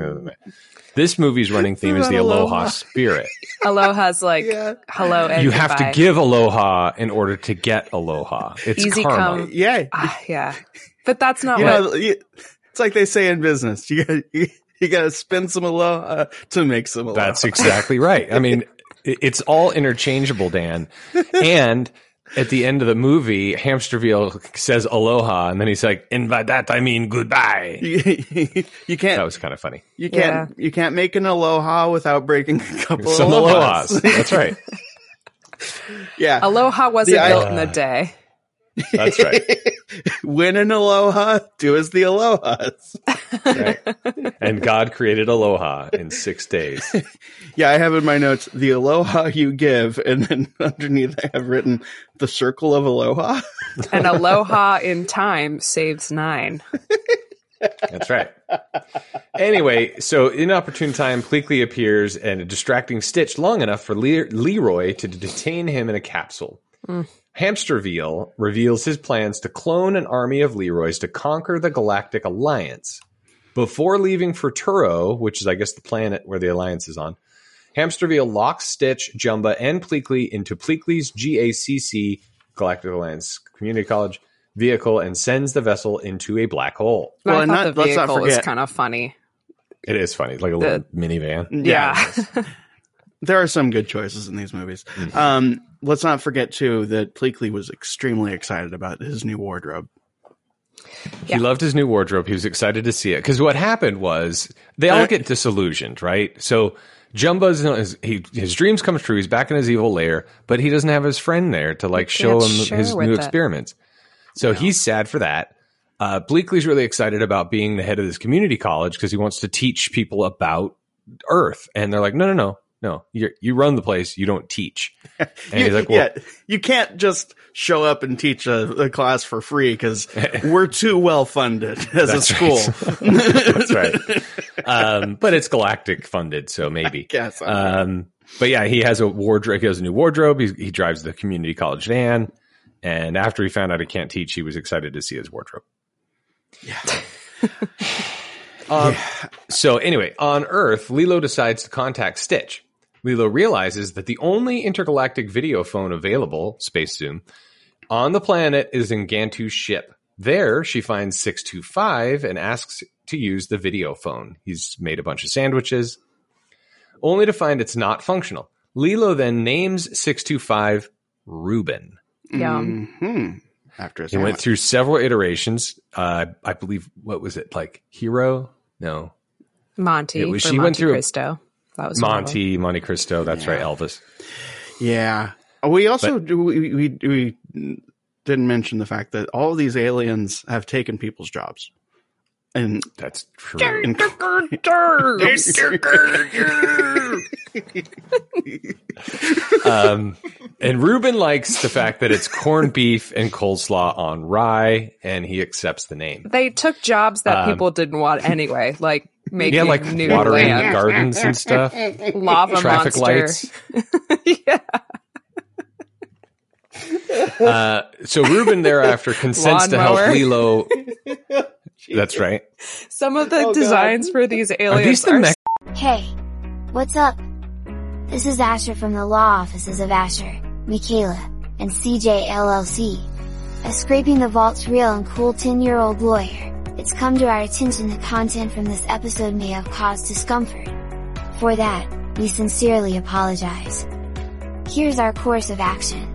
This movie's running theme is the Aloha aloha. spirit. aloha's like Yeah. hello and you have to give aloha in order to get aloha. It's Easy karma. come. Yeah, Ah, yeah but that's not you what know, it's like they say in business. You got you, you got to spend some aloha uh, to make some aloha. That's exactly right. I mean, it's all interchangeable, Dan. And at the end of the movie, Hamsterviel says aloha, and then he's like, and by that I mean goodbye. you, you can't That was kind of funny. you can't you can't make an aloha without breaking a couple Some alohas. alohas. That's right. yeah, Aloha wasn't The- built in a day. That's right. Win an aloha, do as the alohas. right. And God created aloha in six days. Yeah, I have in my notes the aloha you give, and then underneath I have written the circle of aloha. And aloha in time saves nine. That's right. Anyway, so in opportune time, Pleakley appears and a distracting Stitch long enough for Le- Leroy to detain him in a capsule. Mm. Hamsterviel reveals his plans to clone an army of Leroy's to conquer the Galactic Alliance. Before leaving for Turo, which is, I guess, the planet where the Alliance is on, Hamsterviel locks Stitch, Jumba, and Pleakley into Pleakley's GACC, Galactic Alliance Community College, vehicle and sends the vessel into a black hole. Well, I and not- the let's not vehicle was forget- kind of funny. It is funny, like a little minivan. Yeah. there are some good choices in these movies. Um, let's not forget too that Pleakley was extremely excited about his new wardrobe. Yeah. He loved his new wardrobe. He was excited to see it because what happened was they all Uh, get disillusioned, right? So Jumba's his, he, his dreams come true. He's back in his evil lair, but he doesn't have his friend there to like show him share his new it. experiments. So he's sad for that. Uh, Bleakley's really excited about being the head of this community college because he wants to teach people about Earth. And they're like, no, no, no, no. You you run the place. You don't teach. And You, he's like, well, yeah, you can't just show up and teach a, a class for free because we're too well funded as a school. right. That's right. Um, but it's galactic funded, so maybe. Yes, Um, but yeah, he has a wardrobe. He has a new wardrobe. He, he drives the community college van. And after he found out he can't teach, he was excited to see his wardrobe. Yeah. um, So anyway, on Earth, Lilo decides to contact Stitch. Lilo realizes that the only intergalactic video phone available, Space Zoom, on the planet is in Gantu's ship. There, she finds 625 and asks to use the video phone. He's made a bunch of sandwiches, only to find it's not functional. Lilo then names 625 Reuben. Yum. hmm After his He went through several iterations. Uh, I believe, what was it, like Hero? No. Monty. It was- she Monte went through- Cristo. That was one of. Monty, Monte Cristo. That's right, Elvis. Yeah. We also do we, we we didn't mention the fact that all of these aliens have taken people's jobs. And That's true. in, um, and Reuben likes the fact that it's corned beef and coleslaw on rye, and he accepts the name. They took jobs that Um, people didn't want anyway, like making yeah, like new watering land, gardens and stuff, lava traffic monster. lights. yeah. Uh, so Reuben thereafter consents to help Lilo. That's right. Some of the Oh, God. designs for these Are aliens these the are mech- Hey, what's up? This is Asher from the law offices of Asher, Michaela, and CJ LLC. A Scraping the Vault's real and cool 10 year old lawyer, it's come to our attention that content from this episode may have caused discomfort. For that, we sincerely apologize. Here's our course of action.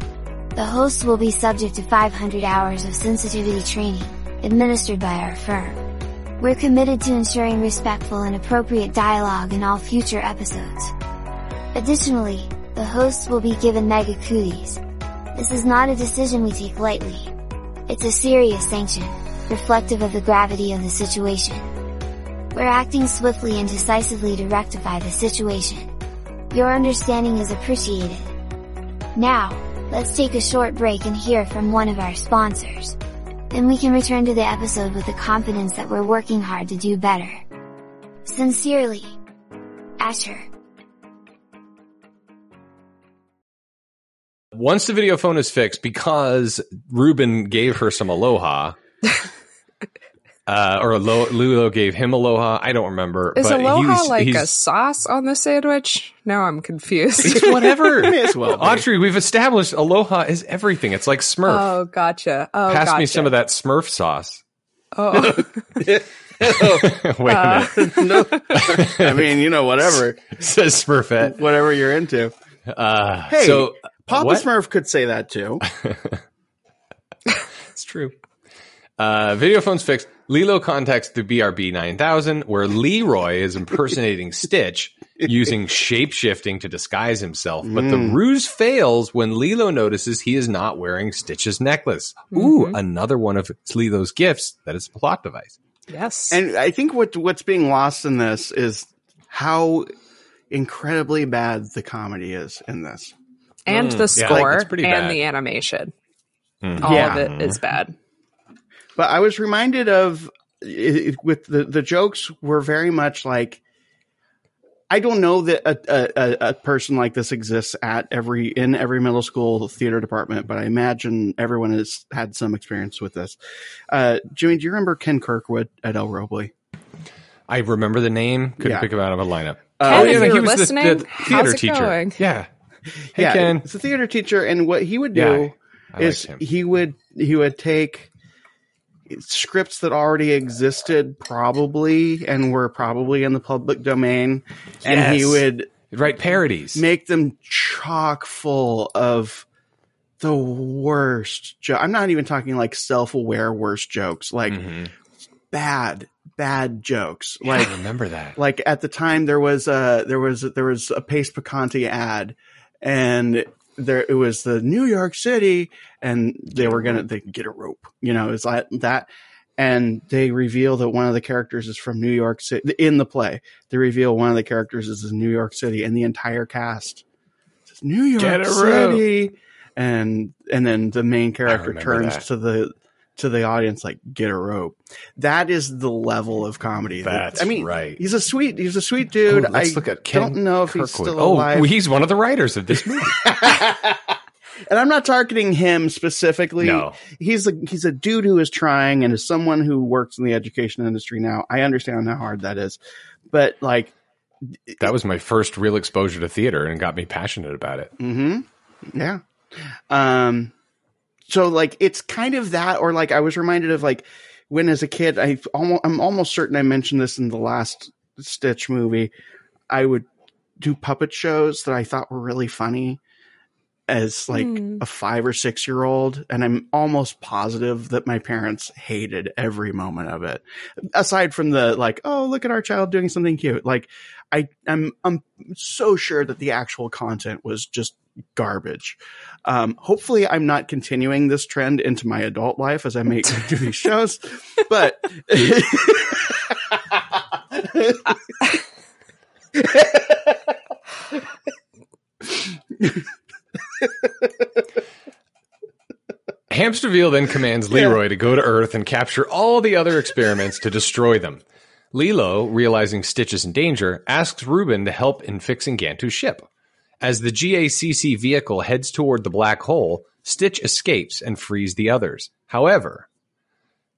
The hosts will be subject to 500 hours of sensitivity training, administered by our firm. We're committed to ensuring respectful and appropriate dialogue in all future episodes. Additionally, the hosts will be given mega cooties. This is not a decision we take lightly. It's a serious sanction, reflective of the gravity of the situation. We're acting swiftly and decisively to rectify the situation. Your understanding is appreciated. Now, let's take a short break and hear from one of our sponsors. Then we can return to the episode with the confidence that we're working hard to do better. Sincerely, Asher. Once the video phone is fixed, because Reuben gave her some aloha, uh, or Alo- Lilo gave him aloha. I don't remember. Is but aloha he's, like a he's, sauce on the sandwich? Now I'm confused. It's whatever. May as well be. Audrey, we've established aloha is everything. It's like Smurf. oh, gotcha. Oh, Pass me some of that Smurf sauce. Oh, Wait Uh, a minute. no, I mean, you know, whatever, Says Smurfette. whatever you're into. Uh, Hey, so Papa what? Smurf could say that too. It's true. Uh, video phone's fixed. Lilo contacts the BRB 9000, where Leroy is impersonating Stitch using shape shifting to disguise himself. But the Mm. ruse fails when Lilo notices he is not wearing Stitch's necklace. Ooh, Mhm. another one of Lilo's gifts that is a plot device. yes. And I think what what's being lost in this is how incredibly bad the comedy is in this. and Mm, the score it's pretty and bad. the animation. Mm. All Yeah. of it is bad. But I was reminded of it, with the the jokes were very much like I don't know that a, a, a- a person like this exists at every in every middle school theater department, but I imagine everyone has had some experience with this. Uh, Jimmy, do you remember Ken Kirkwood at El Robley? I remember the name. Couldn't Yeah. pick him out of a lineup. Uh, Ken, if he you're was listening, the, how's theater it teacher. going? Yeah. Hey, yeah, Ken. it's a theater teacher, and what he would do Yeah, is liked he would he would take scripts that already existed probably and were probably in the public domain and he Yes. would Write parodies. make them chock full of the worst jo- i'm not even talking like self-aware worst jokes like Mhm. bad bad jokes I like remember that. like at the time there was a there was there was a Pace picante ad and there it was the New York City and they were gonna they could get a rope you know it's like that and they reveal that one of the characters is from New York City in the play they reveal one of the characters is in New York City and the entire cast says New York Get a rope. City and and then the main character turns that. to the to the audience like get a rope that is the level of comedy that- That's I mean right. He's a sweet. He's a sweet dude. Oh, let's I look at Ken don't know if he's Kirkwood. still oh, he's one of the writers of this movie. and I'm not targeting him specifically. No. he's a he's a dude who is trying, and as someone who works in the education industry now, I understand how hard that is. But like, that was my first real exposure to theater and got me passionate about it. hmm yeah. Um, so like it's kind of that, or like I was reminded of like when as a kid, I almost I'm almost certain I mentioned this in the last Stitch movie. I would do puppet shows that I thought were really funny as like Hmm. a five or six year old, and I'm almost positive that my parents hated every moment of it. Aside from the like, oh look at our child doing something cute. Like I I'm I'm so sure that the actual content was just garbage. Um, hopefully, I'm not continuing this trend into my adult life as I make do these shows, but. Hamsterviel then commands Leroy to go to Earth and capture all the other experiments to destroy them. Lilo, realizing Stitch is in danger, asks Reuben to help in fixing Gantu's ship. As the GACC vehicle heads toward the black hole, Stitch escapes and frees the others. However,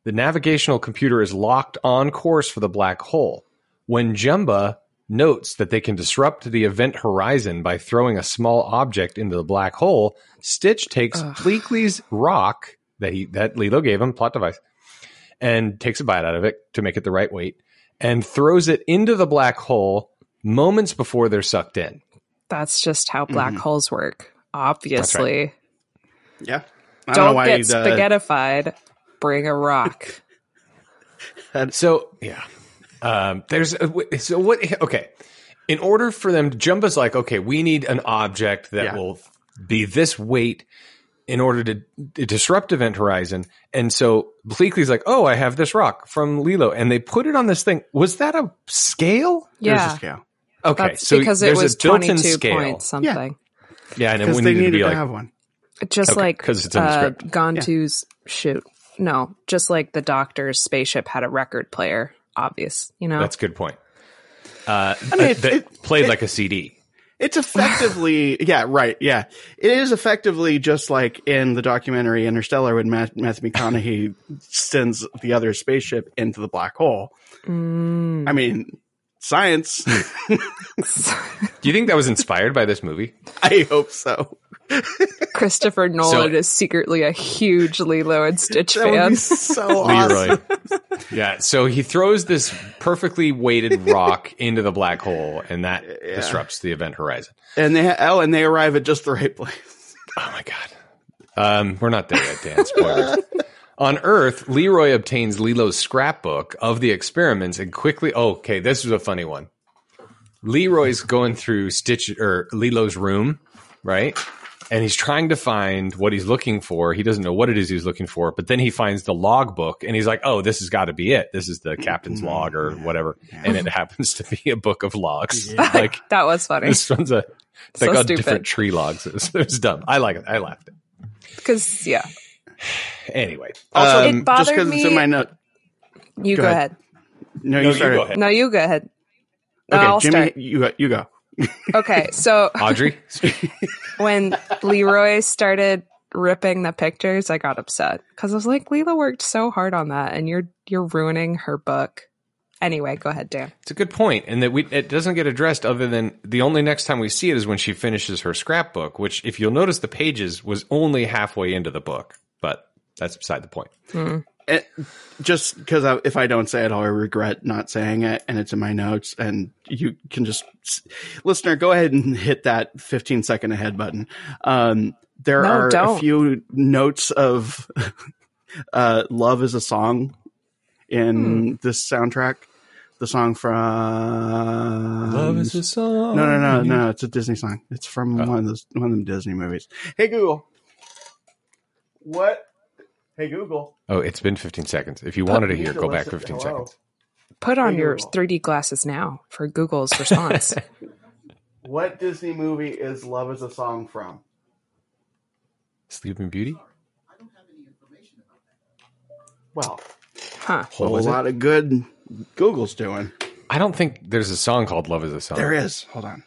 the navigational computer is locked on course for the black hole. When Jumba notes that they can disrupt the event horizon by throwing a small object into the black hole, Stitch takes Ugh. Bleakley's rock that he that Lilo gave him, plot device, and takes a bite out of it to make it the right weight, and throws it into the black hole moments before they're sucked in. That's just how black Mhm. holes work. Obviously, Yeah. I don't, don't, why get he'd, uh, spaghettified. Bring a rock. So yeah, um, there's a, w- so what? Okay, in order for them, Jumba's like, okay, we need an object that Yeah. will be this weight in order to d- disrupt Event Horizon. And so Bleakley's like, oh, I have this rock from Lilo, and they put it on this thing. Was that a scale? there's a yeah, scale. Okay, that's so because it there's was a built-in twenty two scale. point something. Yeah, and it Because would they need to needed be to like have one. Just Okay, like 'cause it's in the uh, script. Gantu's shoot. No, just like the doctor's spaceship had a record player. Obvious, you know. that's a good point. Uh, I mean, it- that it- played it- like a CD. It's effectively, yeah, right, yeah. It is effectively just like in the documentary Interstellar when Matt, Matthew McConaughey sends the other spaceship into the black hole. Mm. I mean, science. Do you think that was inspired by this movie? I hope so. Christopher Nolan is secretly a huge Lilo and Stitch That would fan. be so awesome. Leroy. yeah. So he throws this perfectly weighted rock into the black hole, and that Yeah. disrupts the event horizon. And they, oh, and they arrive at just the right place. Oh my god. Um, we're not there yet, Dan. Spoilers. On Earth, Leroy obtains Lilo's scrapbook of the experiments and quickly. Oh, okay, this is a funny one. Leroy's going through Stitch or Lilo's room, right? And he's trying to find what he's looking for. He doesn't know what it is he's looking for, but then he finds the logbook and he's like, "Oh, this has got to be it. This is the captain's mm-hmm. log or whatever." And it happens to be a book of logs. Yeah. Like that was funny this one's a it's like So all stupid. different tree logs. It was, it was dumb. I like it. I laughed. because yeah, Anyway, Also, It um, bothered just because it's me- in my note. you Go go, ahead. ahead. No, No, you you go ahead. No, you go ahead. No, Okay, I'll Jimmy, start. you go- you go. Okay, so Audrey, when Leroy started ripping the pictures, I got upset because I was like, Lilo worked so hard on that, and you're you're ruining her book. Anyway, go ahead, Dan. it's a good point, and that we it doesn't get addressed other than the only next time we see it is when she finishes her scrapbook, which, if you'll notice, the pages was only halfway into the book, but that's beside the point. It, just because if I don't say it, I'll regret not saying it, and it's in my notes. And you can just, listener, go ahead and hit that 15 second ahead button. Um, there No, are a don't. few notes of uh, "Love Is a Song" in this soundtrack. The song from Love is a song. no, no, no, no. It's a Disney song. It's from one of those one of them Disney movies. Hey Google, what? Hey Google, Oh, it's been 15 seconds. If you wanted to hear, need go to back listen- 15 hello. seconds. Put on Hey, your Google. 3D glasses now for Google's response. What Disney movie is Love is a Song from? Sleeping Beauty. Well, huh. a What was it? lot of good Google's doing. I don't think there's a song called "Love Is a Song." There is. Hold on.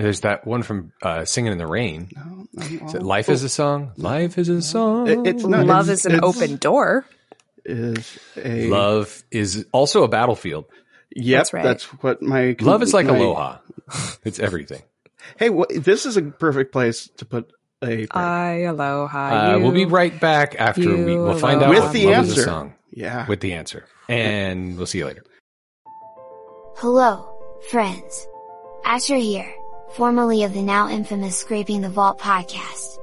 There's that one from uh, "Singing in the Rain." No, no, Is it "Life Is a Song"? Life is a song. It- it's not- Love it's- is an it's- open door. Is a Love is also a battlefield. Yep, That's that's, what my Love is like my- aloha. It's everything. Hey, what, this is a perfect place to put a break. I aloha. Uh, you. we'll be right back after you we we'll find out. With the Love is a answer. song yeah. with the answer, and we'll see you later. Hello, friends. Asher here, formerly of the now infamous Scraping the Vault podcast.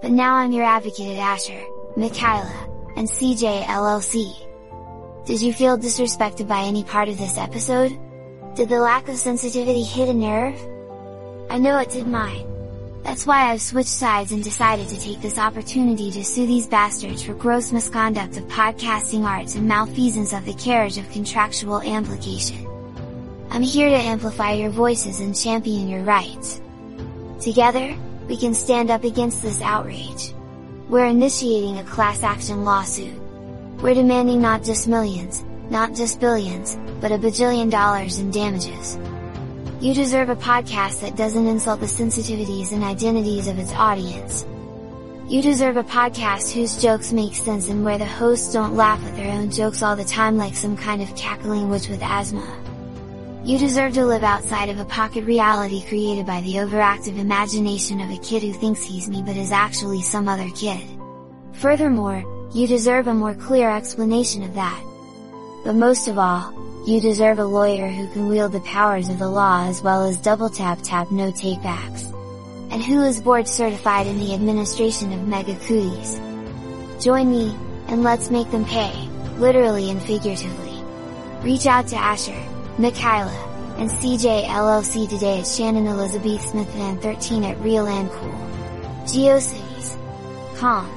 But now I'm your advocate at Asher, Michaela, and CJ LLC. Did you feel disrespected by any part of this episode? Did the lack of sensitivity hit a nerve? I know it did mine. That's why I've switched sides and decided to take this opportunity to sue these bastards for gross misconduct of podcasting arts and malfeasance of the carriage of contractual amplification. I'm here to amplify your voices and champion your rights. Together, we can stand up against this outrage. We're initiating a class action lawsuit. We're demanding not just millions, not just billions, but a bajillion dollars in damages. You deserve a podcast that doesn't insult the sensitivities and identities of its audience. You deserve a podcast whose jokes make sense and where the hosts don't laugh at their own jokes all the time like some kind of cackling witch with asthma. You deserve to live outside of a pocket reality created by the overactive imagination of a kid who thinks he's me but is actually some other kid. Furthermore, you deserve a more clear explanation of that. But most of all, you deserve a lawyer who can wield the powers of the law as well as double tap tap no takebacks. And who is board certified in the administration of mega cooties. Join me, and let's make them pay, literally and figuratively. Reach out to Asher, Michaela, and CJ LLC today at Shannon Elizabeth Smith Van 13 at Real and Cool. GeoCities. Calm.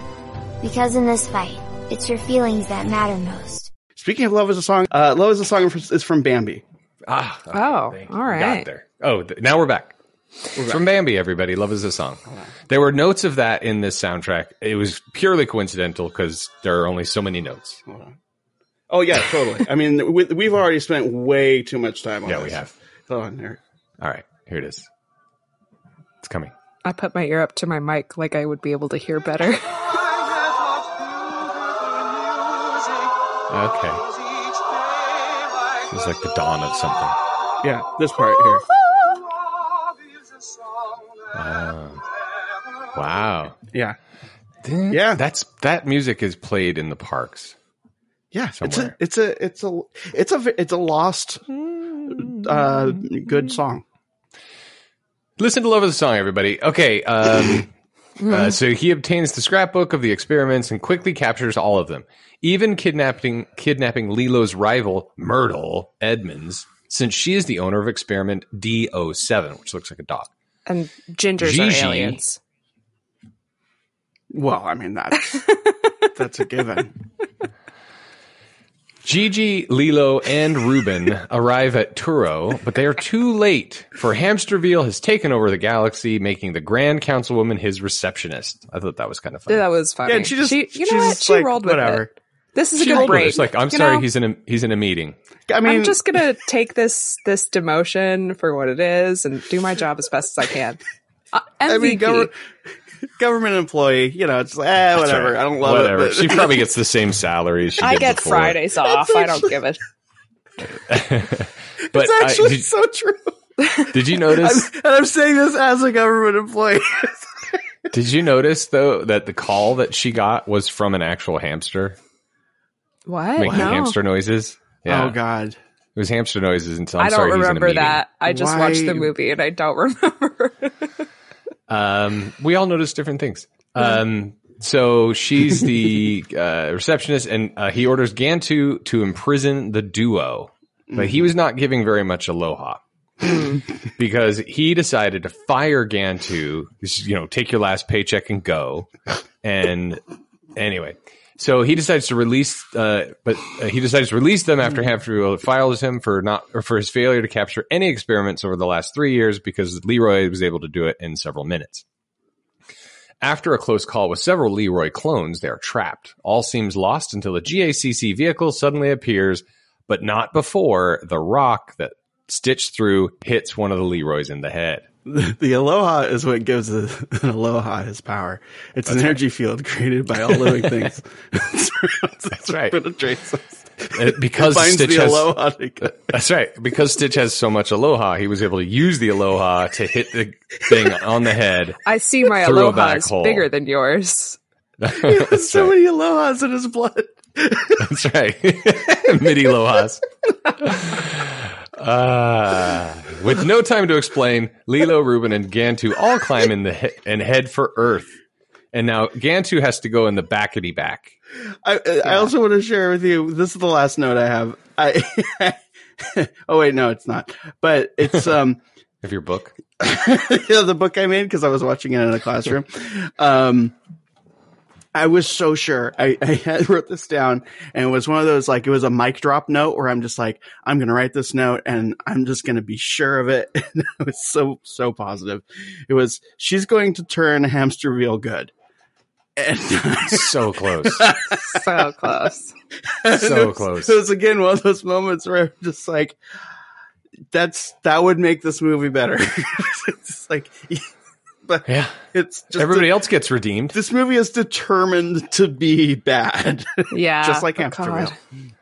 Because in this fight, it's your feelings that matter most. Speaking of Love is a Song, uh, Love is a Song is from Bambi. Ah, Oh, thank you. all We right. Got there. Oh, th- now we're back. It's From Bambi, everybody. Love is a song. There were notes of that in this soundtrack. It was purely coincidental because there are only so many notes. Hold on. Oh yeah, totally. I mean, we, we've already spent way too much time on this. Yeah, this. we have. Hold on there. All right, here it is. It's coming. I put my ear up to my mic like I would be able to hear better. Okay. It's like the dawn of something. Yeah, this part here. Ah. wow. Yeah, Yeah. That's that music is played in the parks. Yeah. Somewhere. It's a, it's a, it's a, it's a, it's a lost, uh, good song. Listen to Love of the Song, everybody. Okay. Um, uh, so he obtains the scrapbook of the experiments and quickly captures all of them, even kidnapping kidnapping Lilo's rival Myrtle Edmonds, since she is the owner of experiment D07, which looks like a dog. and gingers Gigi. are aliens. Well, I mean that's that's a given. Gigi, Lilo, and Reuben arrive at Turo, but they are too late, for Hamsterviel has taken over the galaxy, making the Grand Councilwoman his receptionist. I thought that was kind of funny. Yeah, That was funny. Yeah, and she just, you know what? She like, rolled with whatever. it. This is a good rolled break. It's like I'm you sorry, know? he's in a he's in a meeting. I mean, I'm just gonna take this this demotion for what it is and do my job as best as I can. Uh, MVP. I mean, government, government employee, you know, it's like, eh, whatever. Right. I don't love Whatever. it. But She probably gets the same salary. She I get before. Fridays off. I don't give it. But it's I- actually did, so true. did you I'm, notice? and I'm saying this as a government employee. Did you notice though that the call that she got was from an actual hamster What? making no. hamster noises? Yeah, Oh God. it was hamster noises. Until I'm I don't sorry, he's in a remember that. I just watched the movie and I don't remember. Um, we all notice different things. Um, so she's the uh, receptionist, and uh, he orders Gantu to imprison the duo, but he was not giving very much aloha because he decided to fire Gantu. You know, take your last paycheck and go. And anyway, so he decides to release, uh, but uh, he decides to release them after Hamster files him for not or for his failure to capture any experiments over the last three years because Leroy was able to do it in several minutes. After a close call with several Leroy clones, they are trapped. All seems lost until a GACC vehicle suddenly appears, but not before the rock that stitched through hits one of the Leroys in the head. The, the aloha is what gives the, an aloha his power. It's an energy field created by all living things. That's right. Penetrates us. Uh, Because Finds Stitch has, aloha. That's right. Because Stitch has so much aloha, he was able to use the aloha to hit the thing on the head. I see my aloha is hole. bigger than yours. He has so many alohas in his blood. That's right. Midi lohas. Uh, with no time to explain, Lilo, Reuben, and Gantu all climb in the he- and head for Earth. And now Gantu has to go in the backety back. I, I also want to share with you. This is the last note I have. I. oh wait, no, it's not. But it's um. Of your book, yeah, the book I made because I was watching it in a classroom. Um, I was so sure. I, I had wrote this down and it was one of those like it was a mic drop note where I'm just like, I'm gonna write this note and I'm just gonna be sure of it. And I was so so positive. It was she's going to turn Hamsterviel good. And so close, So close. so it was- close. It was again one of those moments where I'm just like, that's that would make this movie better. it's like, but Yeah, it's just everybody else gets redeemed. this movie is determined to be bad, Yeah. just like Oh, Hamsterviel. God.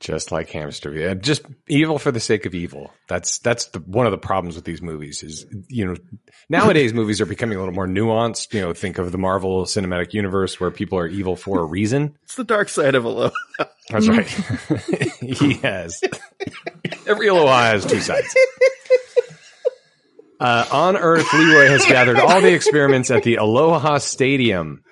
just like hamster yeah just evil for the sake of evil that's that's the, one of the problems with these movies is you know nowadays movies are becoming a little more nuanced you know think of the marvel cinematic universe where people are evil for a reason It's the dark side of Aloha. that's right he has every aloha has two sides uh, on earth leroy has gathered all the experiments at the aloha stadium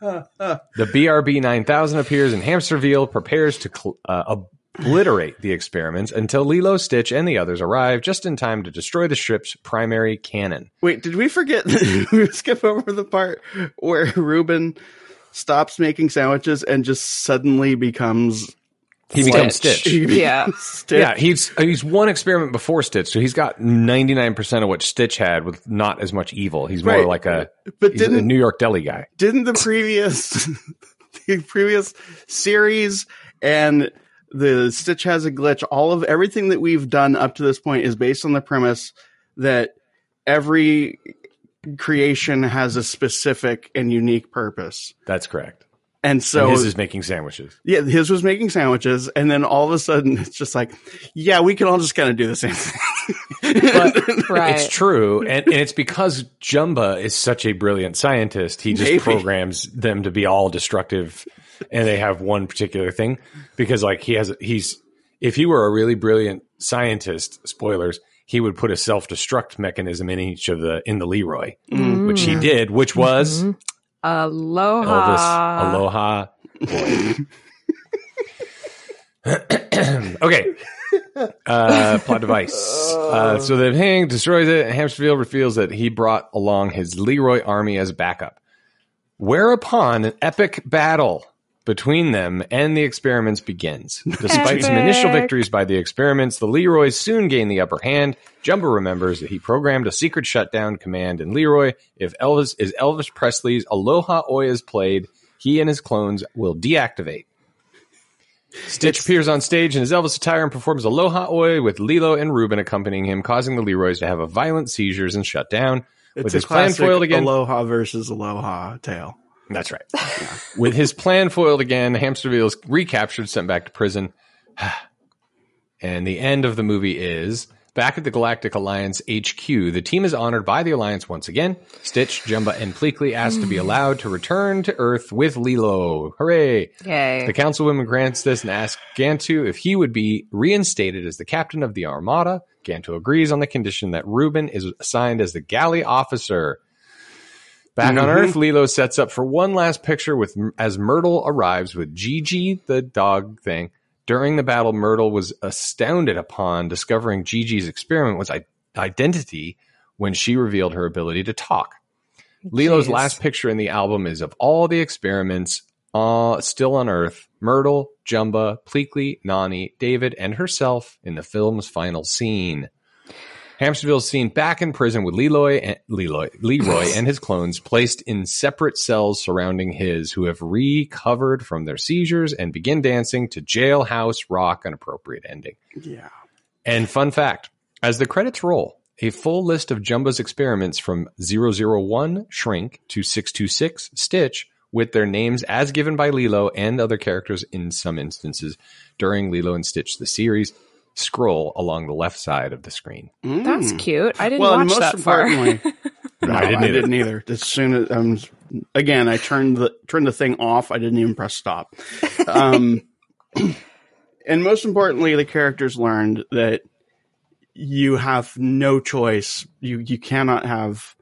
the BRB 9000 appears and Hamsterviel prepares to cl- uh, obliterate the experiments until Lilo, Stitch, and the others arrive just in time to destroy the ship's primary cannon. Wait, did we forget? we skip over the part where Reuben stops making sandwiches and just suddenly becomes He becomes Stitch. He Yeah. Stitch. Yeah, he's he's one experiment before Stitch, so he's got 99% of what Stitch had with not as much evil. He's more Right. like a, But he's didn't New York deli guy. didn't the previous the previous series and the Stitch has a glitch. All of everything that we've done up to this point is based on the premise that every creation has a specific and unique purpose. That's correct. And So so his is making sandwiches. yeah, his was making sandwiches, and then all of a sudden it's just like, yeah, we can all just kind of do the same thing. But Right. It's true, and, and it's because Jumba is such a brilliant scientist. He just Maybe. programs them to be all destructive, and they have one particular thing. Because like he has, he's if he were a really brilliant scientist, spoilers, he would put a self destruct mechanism in each of the in the Leroy, which he did, which was Mm-hmm. Aloha. Elvis Aloha. Okay. Uh, plot device. Uh, so the Hang destroys it, and Hamsterville reveals that he brought along his Leroy army as backup. Whereupon an epic battle between them and the experiments begins. Despite some initial victories by the experiments, the Leroys soon gain the upper hand. Jumba remembers that he programmed a secret shutdown command in Leroy. If Elvis is Elvis Presley's Aloha Oe is played, he and his clones will deactivate. Stitch appears on stage in his Elvis attire and performs Aloha Oe with Lilo and Reuben accompanying him, causing the Leroys to have a violent seizures and shut down. It's with a his plan foiled again. Aloha versus Aloha tale. That's right. With his plan foiled again, Hamsterviel is recaptured, sent back to prison. and the end of the movie is back at the Galactic Alliance HQ. The team is honored by the Alliance once again. Stitch, Jumba, and Pleakley asked to be mm. allowed to return to Earth with Lilo. Hooray! Yay. The councilwoman grants this and asks Gantu if he would be reinstated as the captain of the Armada. Gantu agrees on the condition that Reuben is assigned as the galley officer. Back on Mhm. Earth, Lilo sets up for one last picture with as Myrtle arrives with Gigi, the dog thing. During the battle, Myrtle was astounded upon discovering Gigi's experiment was identity when she revealed her ability to talk. Lilo's last picture in the album is of all the experiments uh, still on Earth Myrtle, Jumba, Pleakley, Nani, David, and herself in the film's final scene. Hamsterviel is seen back in prison with Leroy and, Leroy, Leroy and his clones placed in separate cells surrounding his, who have recovered from their seizures and begin dancing to Jailhouse Rock, an appropriate ending. Yeah. And fun fact as the credits roll, a full list of Jumba's experiments from 001 Shrink to 626 Stitch with their names as given by Lilo and other characters in some instances during Lilo and Stitch the series scroll along the left side of the screen. That's Mm. cute. I didn't Well, watch most that far. importantly, no, I I didn't didn't, either. either. As soon as um, again, I turned the turned the thing off. I didn't even press stop. Um, and most importantly, the characters learned that you have no choice. You you cannot have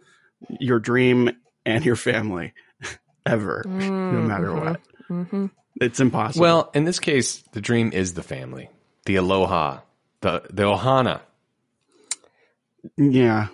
your dream and your family ever, no matter what. hmm It's impossible. Well, in this case, the dream is the family, the aloha, the, the ohana. yeah,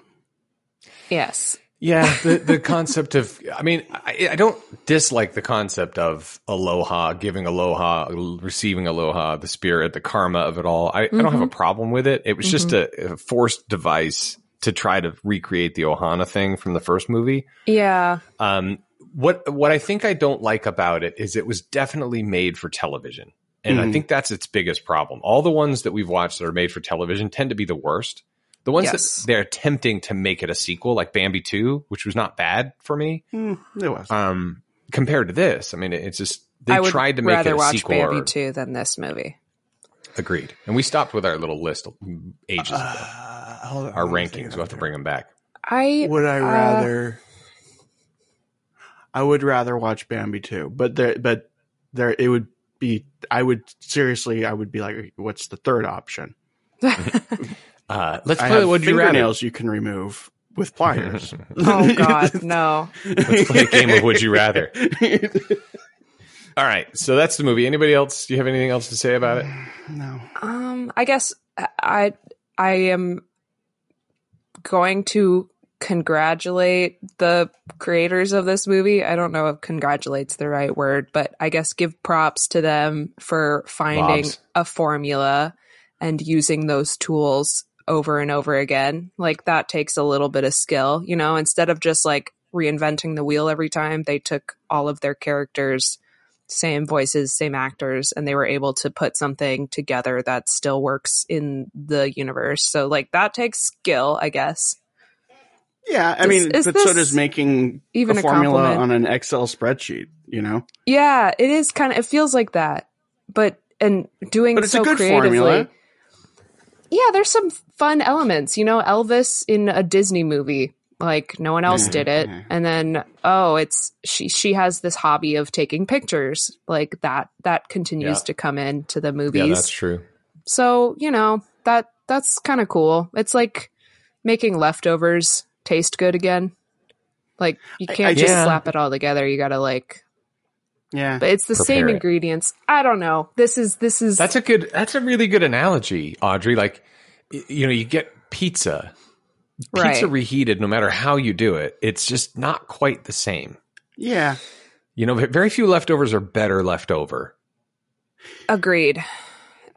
Yes. Yeah, the, the concept of, I mean, I, I don't dislike the concept of aloha, giving aloha, receiving aloha, the spirit, the karma of it all. I, I don't have a problem with it. It was just a, a forced device to try to recreate the ohana thing from the first movie. Yeah. Um, what what I think I don't like about it is it was definitely made for television, and I Mhm. think that's its biggest problem. All the ones that we've watched that are made for television tend to be the worst. The ones Yes. that they're attempting to make it a sequel, like Bambi Two, which was not bad for me, Mm, it was. um, compared to this. I mean, it's just they I tried to make rather it a watch sequel. Bambi or- 2 than this movie. Agreed, and we stopped with our little list ages ago. Uh, hold on, Our let me think rankings. We'll have to bring them back. I Would I uh, rather? I would rather watch Bambi 2, but there, but there, it would be. I would seriously, I would be like, what's the third option? Uh, let's play. have Would you rather? fingernails you can remove with pliers. Oh God, no. Let's play a game of Would You Rather. All right, so that's the movie. Anybody else? Do you have anything else to say about it? no. Um, I guess I I am going to congratulate the creators of this movie. I don't know if congratulate's the right word, but I guess give props to them for finding Bobs. a formula and using those tools over and over again. Like that takes a little bit of skill, you know, instead of just like reinventing the wheel every time, they took all of their characters same voices, same actors, and they were able to put something together that still works in the universe. So, like, that takes skill, I guess. Yeah, I mean, is but so this does making even a a formula compliment? on an Excel spreadsheet. You know, Yeah, it is kind of, it feels like that. But, and doing but it's so a good creatively. formula. Yeah, there's some fun elements. You know, Elvis in a Disney movie, like no one else Mhm, did it. mhm. And then, oh, it's she she has this hobby of taking pictures. Like that that continues Yeah. to come into the movies. Yeah, that's true. So, you know, that that's kind of cool. It's like making leftovers taste good again. Like you can't I just just- slap it all together. You got to like Yeah, but it's the same it. ingredients. I don't know. This is this is That's a good. That's a really good analogy, Audrey. Like, you know, you get pizza. Pizza reheated, no matter how you do it, it's just not quite the same. yeah. You know, very few leftovers are better left over. Agreed.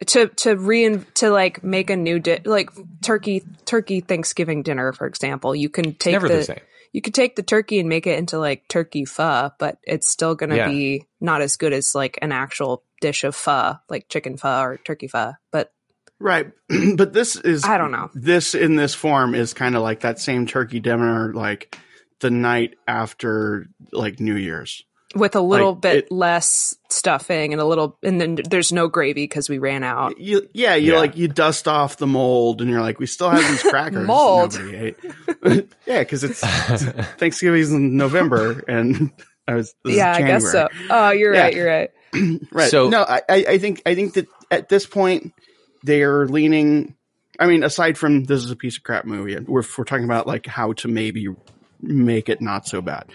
To to rein to like make a new di- like turkey turkey Thanksgiving dinner, for example. You can take never the, the same. you could take the turkey and make it into like turkey pho, but it's still going to Yeah. be not as good as like an actual dish of pho, like chicken pho or turkey pho. But Right. but this is I don't know. This in this form is kind of like that same turkey dinner like the night after like New Year's. With a little Like, bit it- less stuffing and a little, and then there's no gravy because we ran out. You yeah, you Yeah. like you dust off the mold and you're like we still have these crackers Mold. ate. yeah, cuz it's, it's Thanksgiving's in November and I was this is Yeah, I guess so. Oh, you're Yeah. right. You're right. Right. So- no, I, I I think I think that at this point they are leaning. I mean, aside from this is a piece of crap movie, we're we're talking about like how to maybe make it not so bad.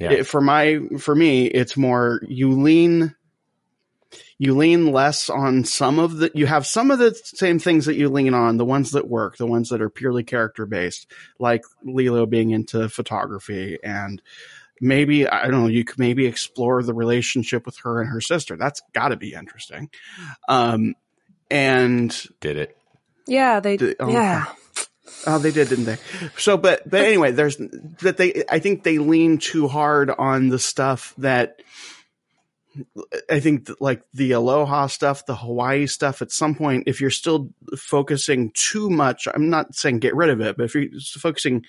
Yeah. It- for my for me, it's more you lean. You lean less on some of the. You have some of the same things that you lean on, the ones that work, the ones that are purely character based, like Lilo being into photography and maybe I don't know. You could maybe explore the relationship with her and her sister. That's got to be interesting. Um, and Did it? Yeah, they. The- oh, yeah, oh, they did, didn't they? So, but but anyway, there's that they. I think they lean too hard on the stuff that. I think that, like the Aloha stuff, the Hawaii stuff, at some point, if you're still focusing too much, I'm not saying get rid of it, but if you're focusing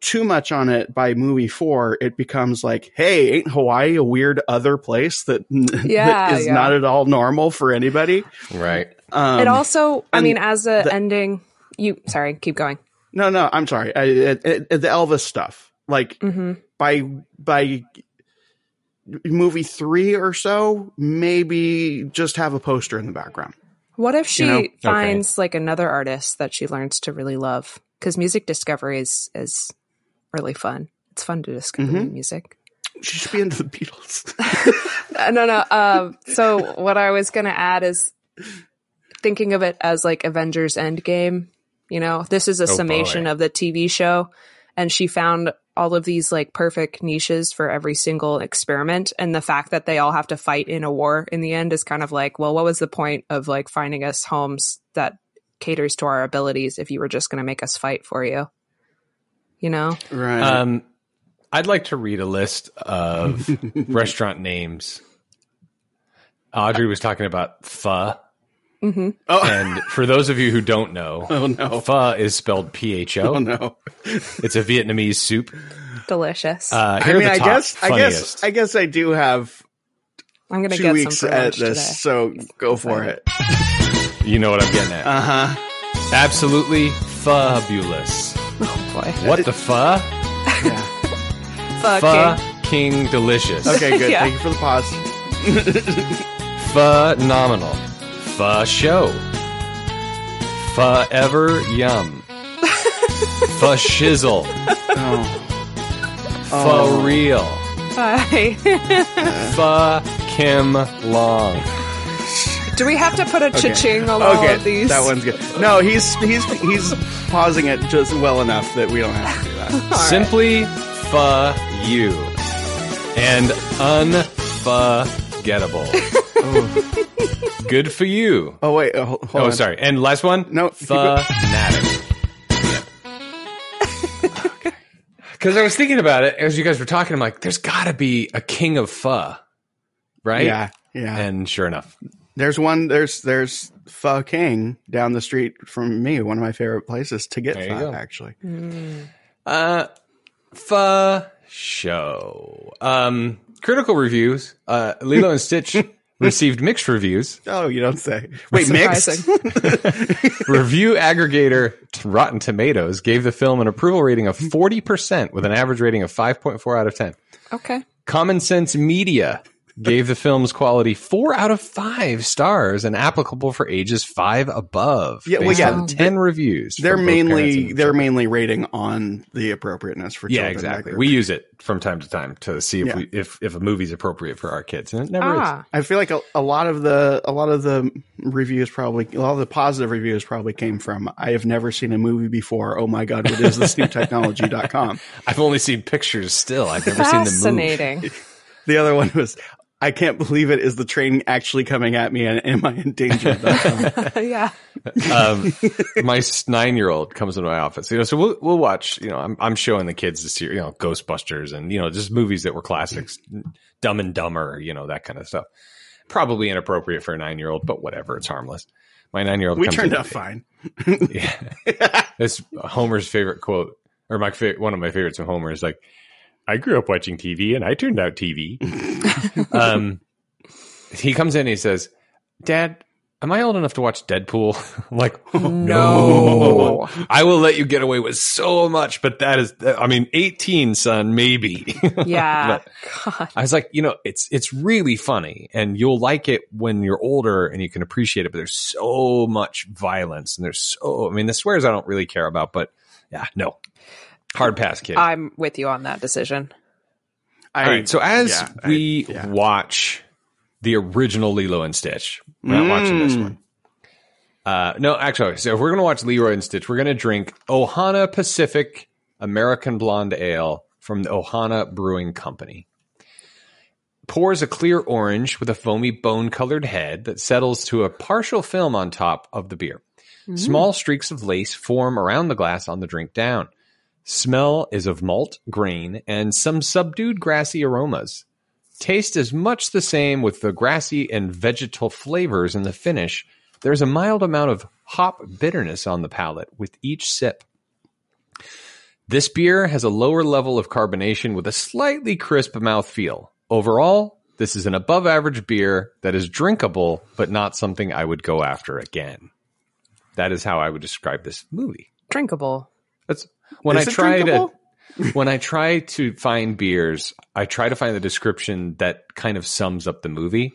too much on it by movie four, it becomes like, hey, ain't Hawaii a weird other place that, Yeah, that is yeah. not at all normal for anybody? Right. Um, it also. I and mean, as a the- ending, you. Sorry, keep going. no, no, I'm sorry. I, I, I, the Elvis stuff, like hmm by by movie three or so, maybe just have a poster in the background. What if she know? finds like another artist that she learns to really love? Because music discovery is is really fun. It's fun to discover Mhm. music. She should be into the Beatles. Uh, no, no. Um, so what I was gonna add is thinking of it as like Avengers Endgame. You know, this is a Oh, summation boy. of the TV show, and she found all of these like perfect niches for every single experiment. And the fact that they all have to fight in a war in the end is kind of like, well, what was the point of like finding us homes that caters to our abilities if you were just going to make us fight for you? You know? right. Um, I'd like to read a list of restaurant names. Audrey was talking about pho, hmm oh, and for those of you who don't know, oh no. pho is spelled P H O. Oh no. It's a Vietnamese soup. Delicious. Uh, I here are mean, the I top guess, I guess, I guess I do have I'm going to two get weeks some for at this, today. so go for it. you know what I'm getting at. Uh huh. Absolutely fabulous. Oh boy. What the pho? Yeah. Fucking. Fucking delicious. Okay, good. Yeah. Thank you for the pause. Phenomenal. Pho show. Forever yum. Pho shizzle. Oh. For Oh. real. Hi. Pho Kim Long. Do we have to put a Okay. cha-ching on all Okay, of these? that one's good. No, he's he's he's pausing it just well enough that we don't have to do that. All right. Simply pho you. And unforgettable. Good for you. Oh wait, oh, hold Oh, on. sorry. And last one? No, keep going. Fanatic. Because I was thinking about it as you guys were talking. I'm like, there's got to be a king of pho, right? Yeah, yeah. And sure enough, There's one. There's there's Pho King down the street from me. One of my favorite places to get There you pho. go. Actually, uh, pho show. Um, critical reviews. Uh, Lilo and Stitch received mixed reviews. oh, you don't say. Wait, mixed. Review aggregator Rotten Tomatoes gave the film an approval rating of 40% with an average rating of 5.4 out of 10. okay. Common Sense Media gave the film's quality four out of five stars and applicable for ages five above. Yeah, well, based yeah, on ten reviews. They're from both parents mainly and they're children. mainly rating on the appropriateness for yeah, children. exactly. group. We use it from time to time to see if Yeah. we if if a movie's appropriate for our kids, and it never is. Ah, I feel like a, a lot of the a lot of the reviews probably a lot of the positive reviews probably came from I have never seen a movie before. Oh my god, what is this new technology.com. I've only seen pictures. Still, I've never seen the movie. fascinating. The other one was I can't believe it. Is the train actually coming at me? And am I in danger? of that film? yeah. um, my nine year old comes into my office, you know, so we'll, we'll watch, you know, I'm, I'm showing the kids this year, you know, Ghostbusters and, you know, just movies that were classics, Dumb and Dumber, you know, that kind of stuff. Probably inappropriate for a nine year old, but whatever. It's harmless. My nine year old, we turned out fine. yeah. That's Homer's favorite quote, or my fa- one of my favorites of Homer is like, I grew up watching TV and I turned out TV. um, he comes in and he says, Dad, am I old enough to watch Deadpool? I'm like, No. I will let you get away with so much, but that is, I mean, 18, son, maybe. Yeah. God. I was like, you know, it's it's really funny, and you'll like it when you're older and you can appreciate it. But there's so much violence, and there's so, I mean, the swears I don't really care about, but yeah, no, hard pass, kid. I'm with you on that decision. I, All right, so as yeah, I- we yeah. watch the original Lilo and Stitch, we're not watching this Mm. one. Uh, no, actually, so if we're going to watch Leroy and Stitch, we're going to drink Ohana Pacific American Blonde Ale from the Ohana Brewing Company. Pours a clear orange with a foamy bone colored head that settles to a partial film on top of the beer. Small streaks of lace form around the glass on the drink down. Smell is of malt, grain, and some subdued grassy aromas. Taste is much the same with the grassy and vegetal flavors in the finish. There's a mild amount of hop bitterness on the palate with each sip. This beer has a lower level of carbonation with a slightly crisp mouthfeel. Overall, this is an above average beer that is drinkable, but not something I would go after again. That is how I would describe this movie. Drinkable. That's when Is I try drinkable? to when I try to find beers, I try to find the description that kind of sums up the movie.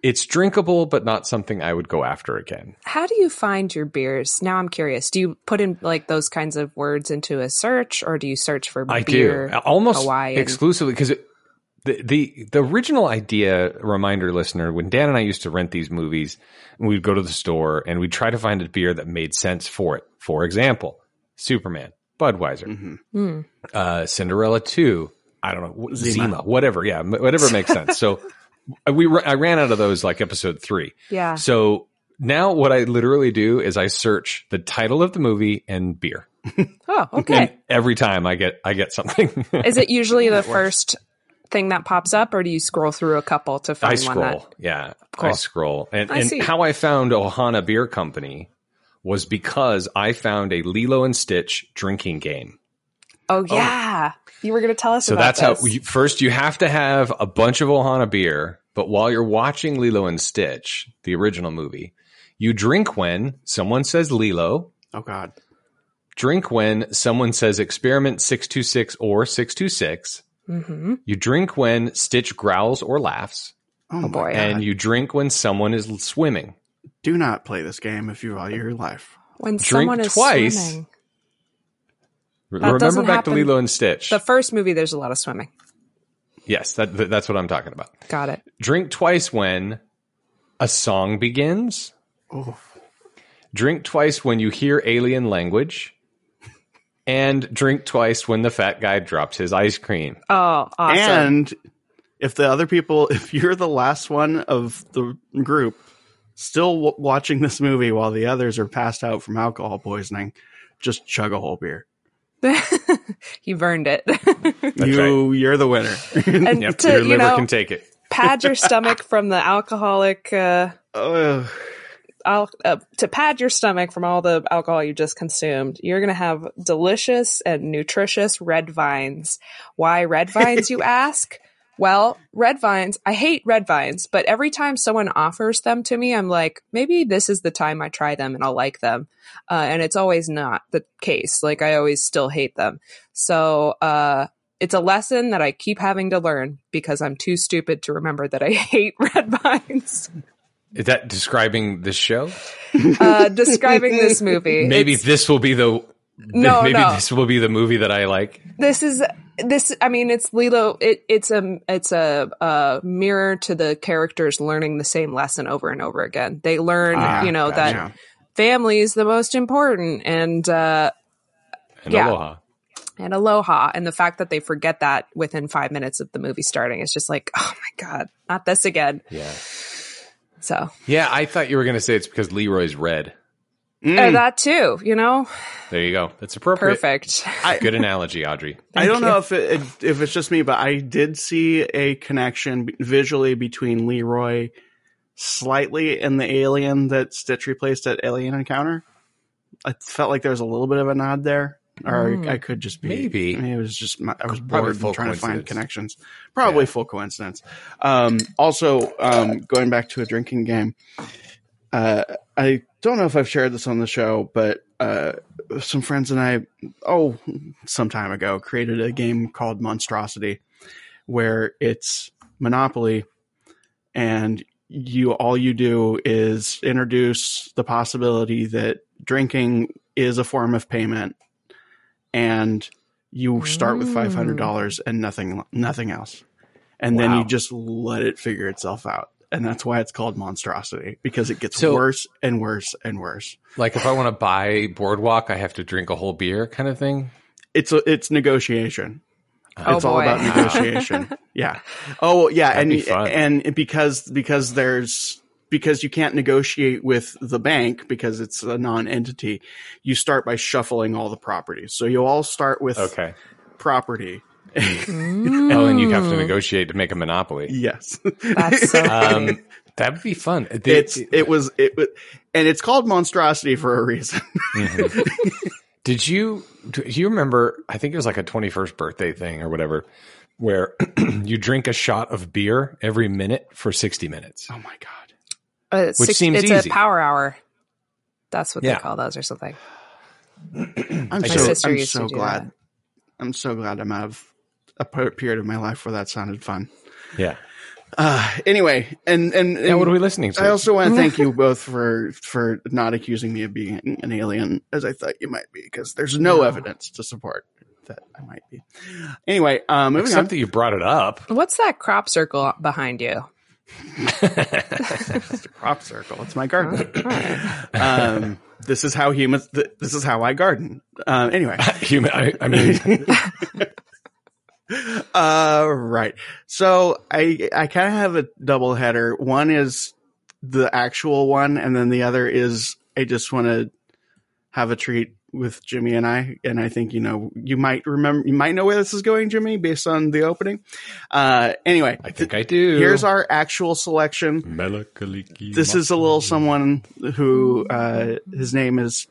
It's drinkable, but not something I would go after again. How do you find your beers? Now I'm curious. Do you put in like those kinds of words into a search or do you search for I beer? do almost Hawaiian? exclusively because the, the the original idea, reminder listener, when Dan and I used to rent these movies, we'd go to the store and we'd try to find a beer that made sense for it. For example, Superman, Budweiser, Hmm. uh, Cinderella Two. I don't know Zima. Zima, whatever. Yeah, whatever makes sense. So we I ran out of those like episode three. Yeah. So now what I literally do is I search the title of the movie and beer. Oh, And okay. every time I get I get something. Is it usually the first thing that pops up or do you scroll through a couple to I find scroll. one that Yeah, Cool. I scroll. And, I and see. how I found Ohana Beer Company was because I found a Lilo and Stitch drinking game. Oh yeah. You were going to tell us So about that's this. how you, first you have to have a bunch of Ohana beer, but while you're watching Lilo and Stitch, the original movie, you drink when someone says Lilo, Oh God. drink when someone says experiment 626 or 626. hmm You drink when Stitch growls or laughs, Oh, my boy. God. and you drink when someone is swimming. Do not play this game if you value your life. When Drink someone is twice. swimming. Remember doesn't back to Lilo and Stitch. The first movie there's a lot of swimming. yes, that, that- that's what I'm talking about. Got it. Drink twice when a song begins. Oh, Drink twice when you hear alien language. And drink twice when the fat guy drops his ice cream. Oh, awesome. and if the other people, if you're the last one of the group still w- watching this movie while the others are passed out from alcohol poisoning, just chug a whole beer. You've earned it. you, you're the winner. and Yep, to, your you liver know, can take it. pad your stomach from the alcoholic uh, Ugh. al- uh, to pad your stomach from all the alcohol you just consumed, you're going to have delicious and nutritious red vines. Why red vines, you ask? Well, red vines, I hate red vines, but every time someone offers them to me, I'm like, maybe this is the time I try them and I'll like them. Uh, and it's always not the case. Like, I always still hate them. So, uh, it's a lesson that I keep having to learn because I'm too stupid to remember that I hate red vines. Is that describing this show? Uh, describing this movie. Maybe It's- this will be the. No, maybe no. this will be the movie that I like. this is this i mean it's lilo it, it's a it's a, a mirror to the characters learning the same lesson over and over again they learn Ah, you know that family is the most important and uh And Yeah. Aloha. and aloha. And the fact that they forget that within five minutes of the movie starting is just like, oh my God, not this again. Yeah. So Yeah, I thought you were going to say it's because Leroy's red. Uh, that too, you know, There you go. That's appropriate. perfect. Good analogy, Audrey. I don't Thank know if it, if it's just me, but I did see a connection visually between Leroy slightly and the alien that Stitch replaced at Alien Encounter. I felt like there was a little bit of a nod there, or Mm. I could just be Maybe. I mean, it was just my, I was Probably bored full trying to find connections. Probably full coincidence. Um, also, um, going back to a drinking game, uh, I don't know if I've shared this on the show, but uh, some friends and I, oh, some time ago, created a game called Monstrosity, where it's Monopoly, and you all you do is introduce the possibility that drinking is a form of payment, and you start with five hundred dollars and nothing, nothing else, and then you just let it figure itself out. And that's why it's called monstrosity because it gets So- worse and worse and worse. Like if I want to buy Boardwalk, I have to drink a whole beer kind of thing. It's a, it's negotiation. Oh, it's all about negotiation. yeah. Oh yeah, That'd and be and because because there's because you can't negotiate with the bank because it's a non-entity. You start by shuffling all the properties. So you all start with Okay. property. Oh, and you have to negotiate to make a monopoly. yes. That's so Um, that would be fun. The- it's it was it was and it's called monstrosity for a reason. Did you do you remember? I think it was like a 21st birthday thing or whatever, where you drink a shot of beer every minute for 60 minutes. oh my god. Uh, Which six- seems it's easy. a power hour. That's what Yeah. they call those or something. I'm My so sister I'm used to so do glad. that. I'm so glad I'm out of a per- period of my life where that sounded fun. Yeah. Uh, anyway, and and, Yeah. and What are we listening to? I also want to thank you both for for not accusing me of being an alien as I thought you might be because there's no evidence to support that I might be. Anyway, um, moving Except on. that you brought it up. What's that crop circle behind you? It's a crop circle. It's my garden. um, this is how humans. Th- this is how I garden. Um, anyway, Human. I, I mean, uh, right. So I I kind of have a double header. One is the actual one, and then the other is I just want to have a treat with Jimmy and I. And I think you know you might remember you might know where this is going, Jimmy, based on the opening. Uh, anyway, I think I do. here's our actual selection. This is a little someone who uh, his name is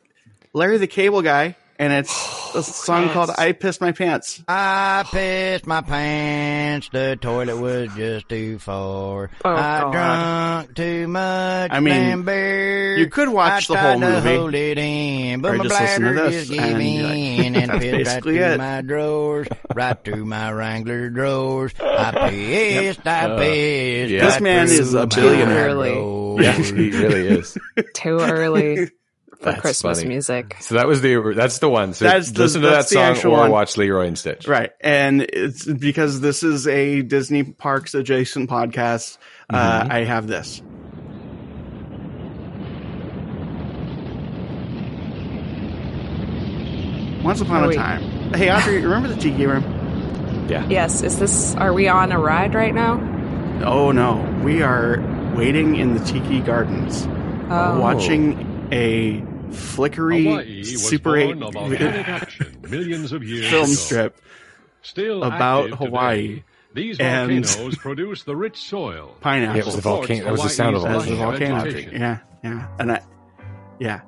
Larry the Cable Guy, and it's a song called "I Pissed My Pants." I pissed my pants. The toilet was just too far. Oh, I God. drunk too much. I mean, damn beer. you could watch I the whole tried to movie, hold it in, but or my just listen to bladder this, just and gave you're like, in and that's pissed right basically to it. my drawers, right through my Wrangler drawers. I pissed. I pissed. yeah. This right man is a my billionaire. Really? yeah, he really is. Too early for That's Christmas funny. music. So that was the that's the one. So That's the- listen to that that's the song or one. watch Leroy and Stitch. Right. And it's because this is a Disney Parks adjacent podcast. Uh, Mm-hmm. I have this. Once upon Are a we- time. Hey, Audrey, remember the Tiki Room? Yeah. Yes, is this? Are we on a ride right now? Oh no, we are waiting in the Tiki Gardens, Oh, watching a flickery Hawaii Super born 8 of action millions of years film ago. strip Still about active today, Hawaii. These and- volcanoes produce the rich soil. pineapple. Yeah, it was the volcano. It was the sound of As the volcano. volcano. Yeah, yeah, and I, yeah.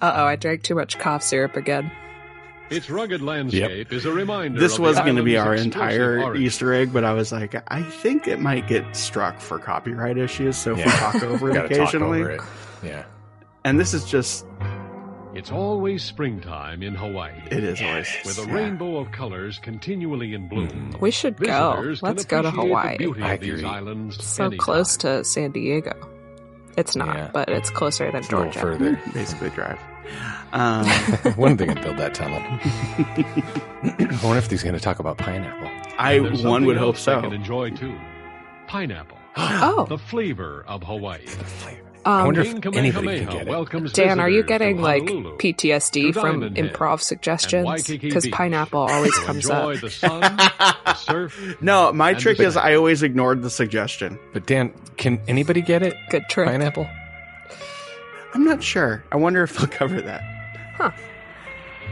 Uh oh, I drank too much cough syrup again. Its rugged landscape is a reminder. This of was going to be our entire explosive origin. Easter egg, but I was like, I think it might get struck for copyright issues. So if we talk over it Gotta talk occasionally, over it. Yeah. And this is just, It's always springtime in Hawaii. it is always With a yeah. rainbow of colors continually in bloom. We should go. Visitors can Let's go to appreciate the Hawaii. beauty I of these agree. islands So anytime. close to San Diego. It's not, Yeah. but it's closer than It's a little Georgia. further. basically drive. Um, When are they going to build that tunnel? I wonder if he's going to talk about pineapple. I one would hope else they so. Can enjoy too. Pineapple, Oh, the flavor of Hawaii. I um, wonder if anybody can get it. Dan, are you getting like PTSD from improv suggestions? Because pineapple always comes up. the sun, the surf. No, my trick is I always ignored the suggestion. But Dan, can anybody get it? Good trick. Pineapple? I'm not sure. I wonder if they'll cover that. Huh.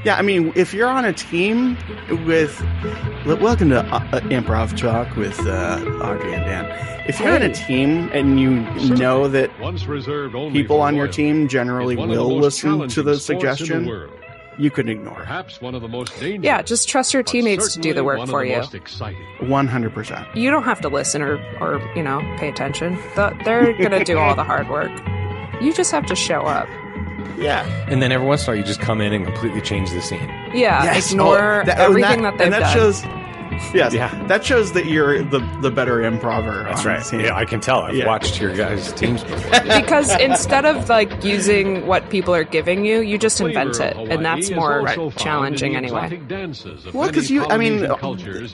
Yeah, I mean, if you're on a team with, welcome to uh, uh, improv talk with uh, Audrey and Dan. If you're on a team and you know that Once reserved only people on your team generally is one of the will listen to the suggestion, world. you can ignore. Perhaps one of the most dangerous. Yeah, just trust your teammates to do the work one of for the you. One hundred percent. You don't have to listen or, or you know, pay attention. They're going to do all the hard work. You just have to show up. Yeah. And then every once in a while, you just come in and completely change the scene. Yeah, Yes. ignore Oh, that- and everything that, they've and that done. shows. Yes. Yeah. That shows that you're the the better improver. on the team. Yeah, I can tell. I've Yeah. watched your guys' teams before. because instead of like using what people are giving you, you just invent it, and that's more also found challenging anyway. exotic dances of Well, because you, I mean,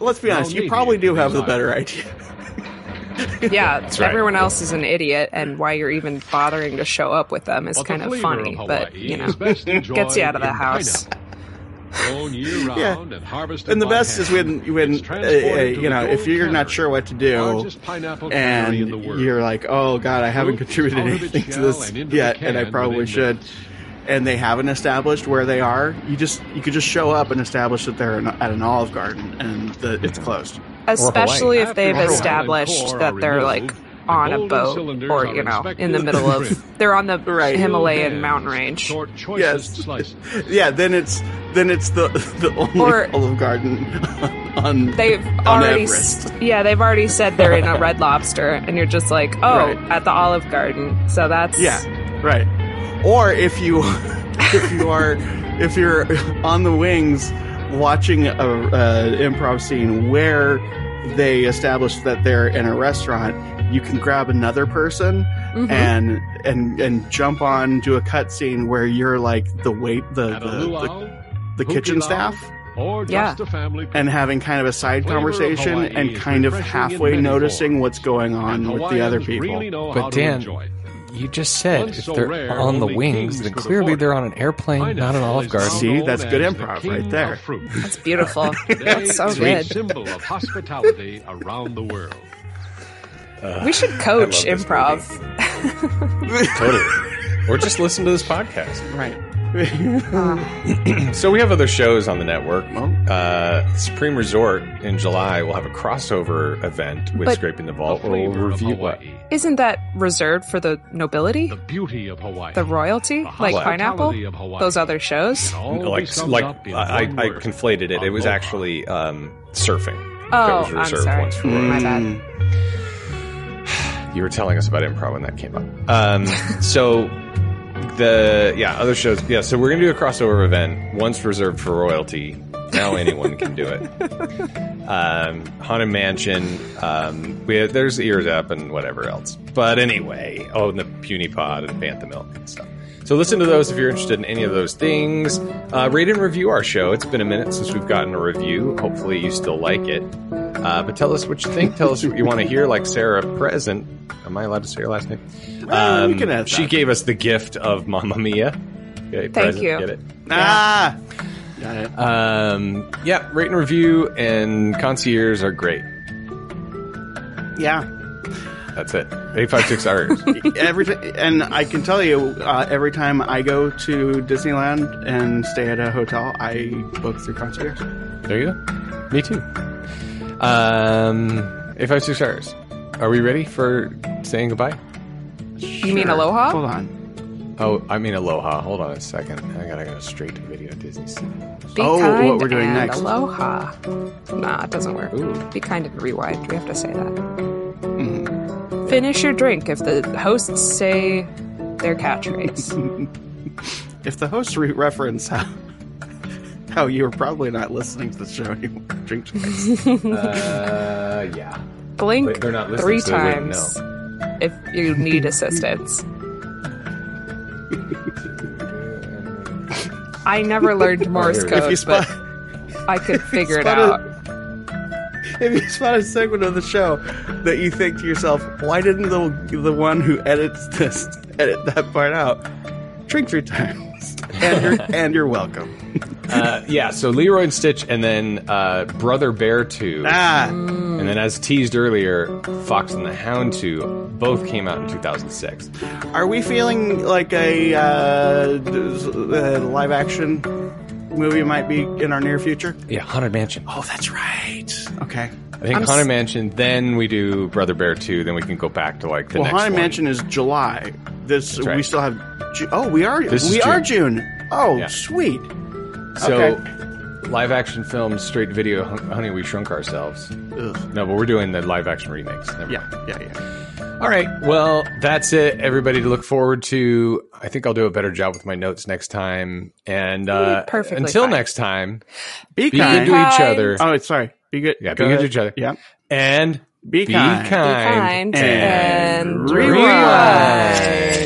let's be honest, you probably do have the better idea. Yeah, right. everyone else is an idiot, and why you're even bothering to show up with them is But the kind of funny. of but you know, gets you out of the house. pineapple. Year Yeah. and harvested And the by best is hand. when when uh, uh, you know if you're not sure what to do, and cannery in the world. you're like, oh god, I haven't contributed out of its anything to this and yet, and I probably should. And they haven't established where they are. You just you could just show up and establish that they're in, at an Olive Garden and the, it's closed. Especially if they've established that they're like on a boat or you know in the middle of they're on the Right. Himalayan mountain range. Short choicest Yes. Yeah, then it's then it's the the only Or- Olive Garden on They've on already, Everest. yeah, they've already said they're in a Red Lobster, and you're just like, oh, Right. at the Olive Garden. So that's Yeah, right. Or if you if you are if you're on the wings watching a, a improv scene where they establish that they're in a restaurant, you can grab another person Mhm. and and and jump on to a cutscene where you're like the wait the At a the, the, kitchen staff or just Yeah. a family and having kind of a side Flavor conversation and kind of refreshing halfway noticing what's going on with the other people. Really But Dan, enjoy it. You just said Once if so they're rare, on the wings, then clearly they're on an airplane, not an Olive is Garden. See, that's good as the improv right there. That's beautiful. That's so it's a good. symbol of hospitality around the world. Uh, we should coach I love this improv. Totally. or just listen to this podcast. right. So we have other shows on the network. Uh, Supreme Resort in July will have a crossover event with But- Scraping the The Vault. We'll flavor of review what. Hawaii, Isn't that reserved for the nobility, the beauty of Hawaii, the royalty, the like hospitality pineapple? of Hawaii. Those other shows? Like, like up in I, one I conflated it. It was Aloha. actually um, surfing. Oh, that was I'm reserved sorry. once for My bad. You were telling us about improv when that came up. Um, so the yeah other shows yeah. So we're gonna do a crossover event once reserved for royalty. Now anyone can do it. Um, Haunted Mansion. Um, we have, there's ears up and whatever else. But anyway, oh, and the Puny Pod and Bantha Milk and stuff. So listen to those if you're interested in any of those things. Uh, rate and review our show. It's been a minute since we've gotten a review. Hopefully you still like it. Uh, but tell us what you think. Tell us what you want to hear. Like Sarah Present. Am I allowed to say her last name? Well, we Um, can add she that. gave us the gift of Mamma Mia. Okay, present, you. Get it? Ah, got it. Um, yeah, rate and review and concierge are great. Yeah. That's it. 856 hours. every t- and I can tell you, uh, every time I go to Disneyland and stay at a hotel, I book through concierge. There you go. Me too. Um, 856 hours. Are we ready for saying goodbye? You mean aloha? Hold on. Oh, I mean aloha. Hold on a second. I gotta go straight to video Disney. Be Oh, kind what we're doing and next. Aloha. Nah, it doesn't work. Ooh. Be kind and rewind. We have to say that. Mm. Finish your drink if the hosts say their catchphrase. If the hosts re- reference how how you were probably not listening to the show anymore, drink twice. Uh, yeah. Blink they're not listening, three so times if you need assistance. I never learned Morse here code, if you spot but I could figure it spot out. if you spot a segment of the show that you think to yourself, why didn't the the one who edits this edit that part out. Drink three times, and you're and you're welcome. Uh, yeah, so Leroy and Stitch, and then uh, Brother Bear 2. Ah, And then, as teased earlier, Fox and the Hound 2 both came out in 2006. are we feeling like a uh, uh, live action movie might be in our near future? Yeah, Haunted Mansion. Oh, that's right. Okay. I think I'm s- Haunted Mansion, then we do Brother Bear 2, then we can go back to like the Well, next Haunted one. Mansion is July. This right. we still have. Ju- oh, we are. This is we are June. June. Oh, Yeah. sweet. So, Okay. live action film, straight video, Honey, We Shrunk Ourselves. Ugh. No, but we're doing the live action remakes. Never Yeah, mind. yeah, yeah. All right. Well, that's it, everybody, to look forward to. I think I'll do a better job with my notes next time. And uh, perfectly until fine. next time, Be, be kind. good to each other. Oh, it's sorry. Be good. Yeah, be good to each other. Yeah. And Be be kind. Be kind. kind and and, rewind. rewind.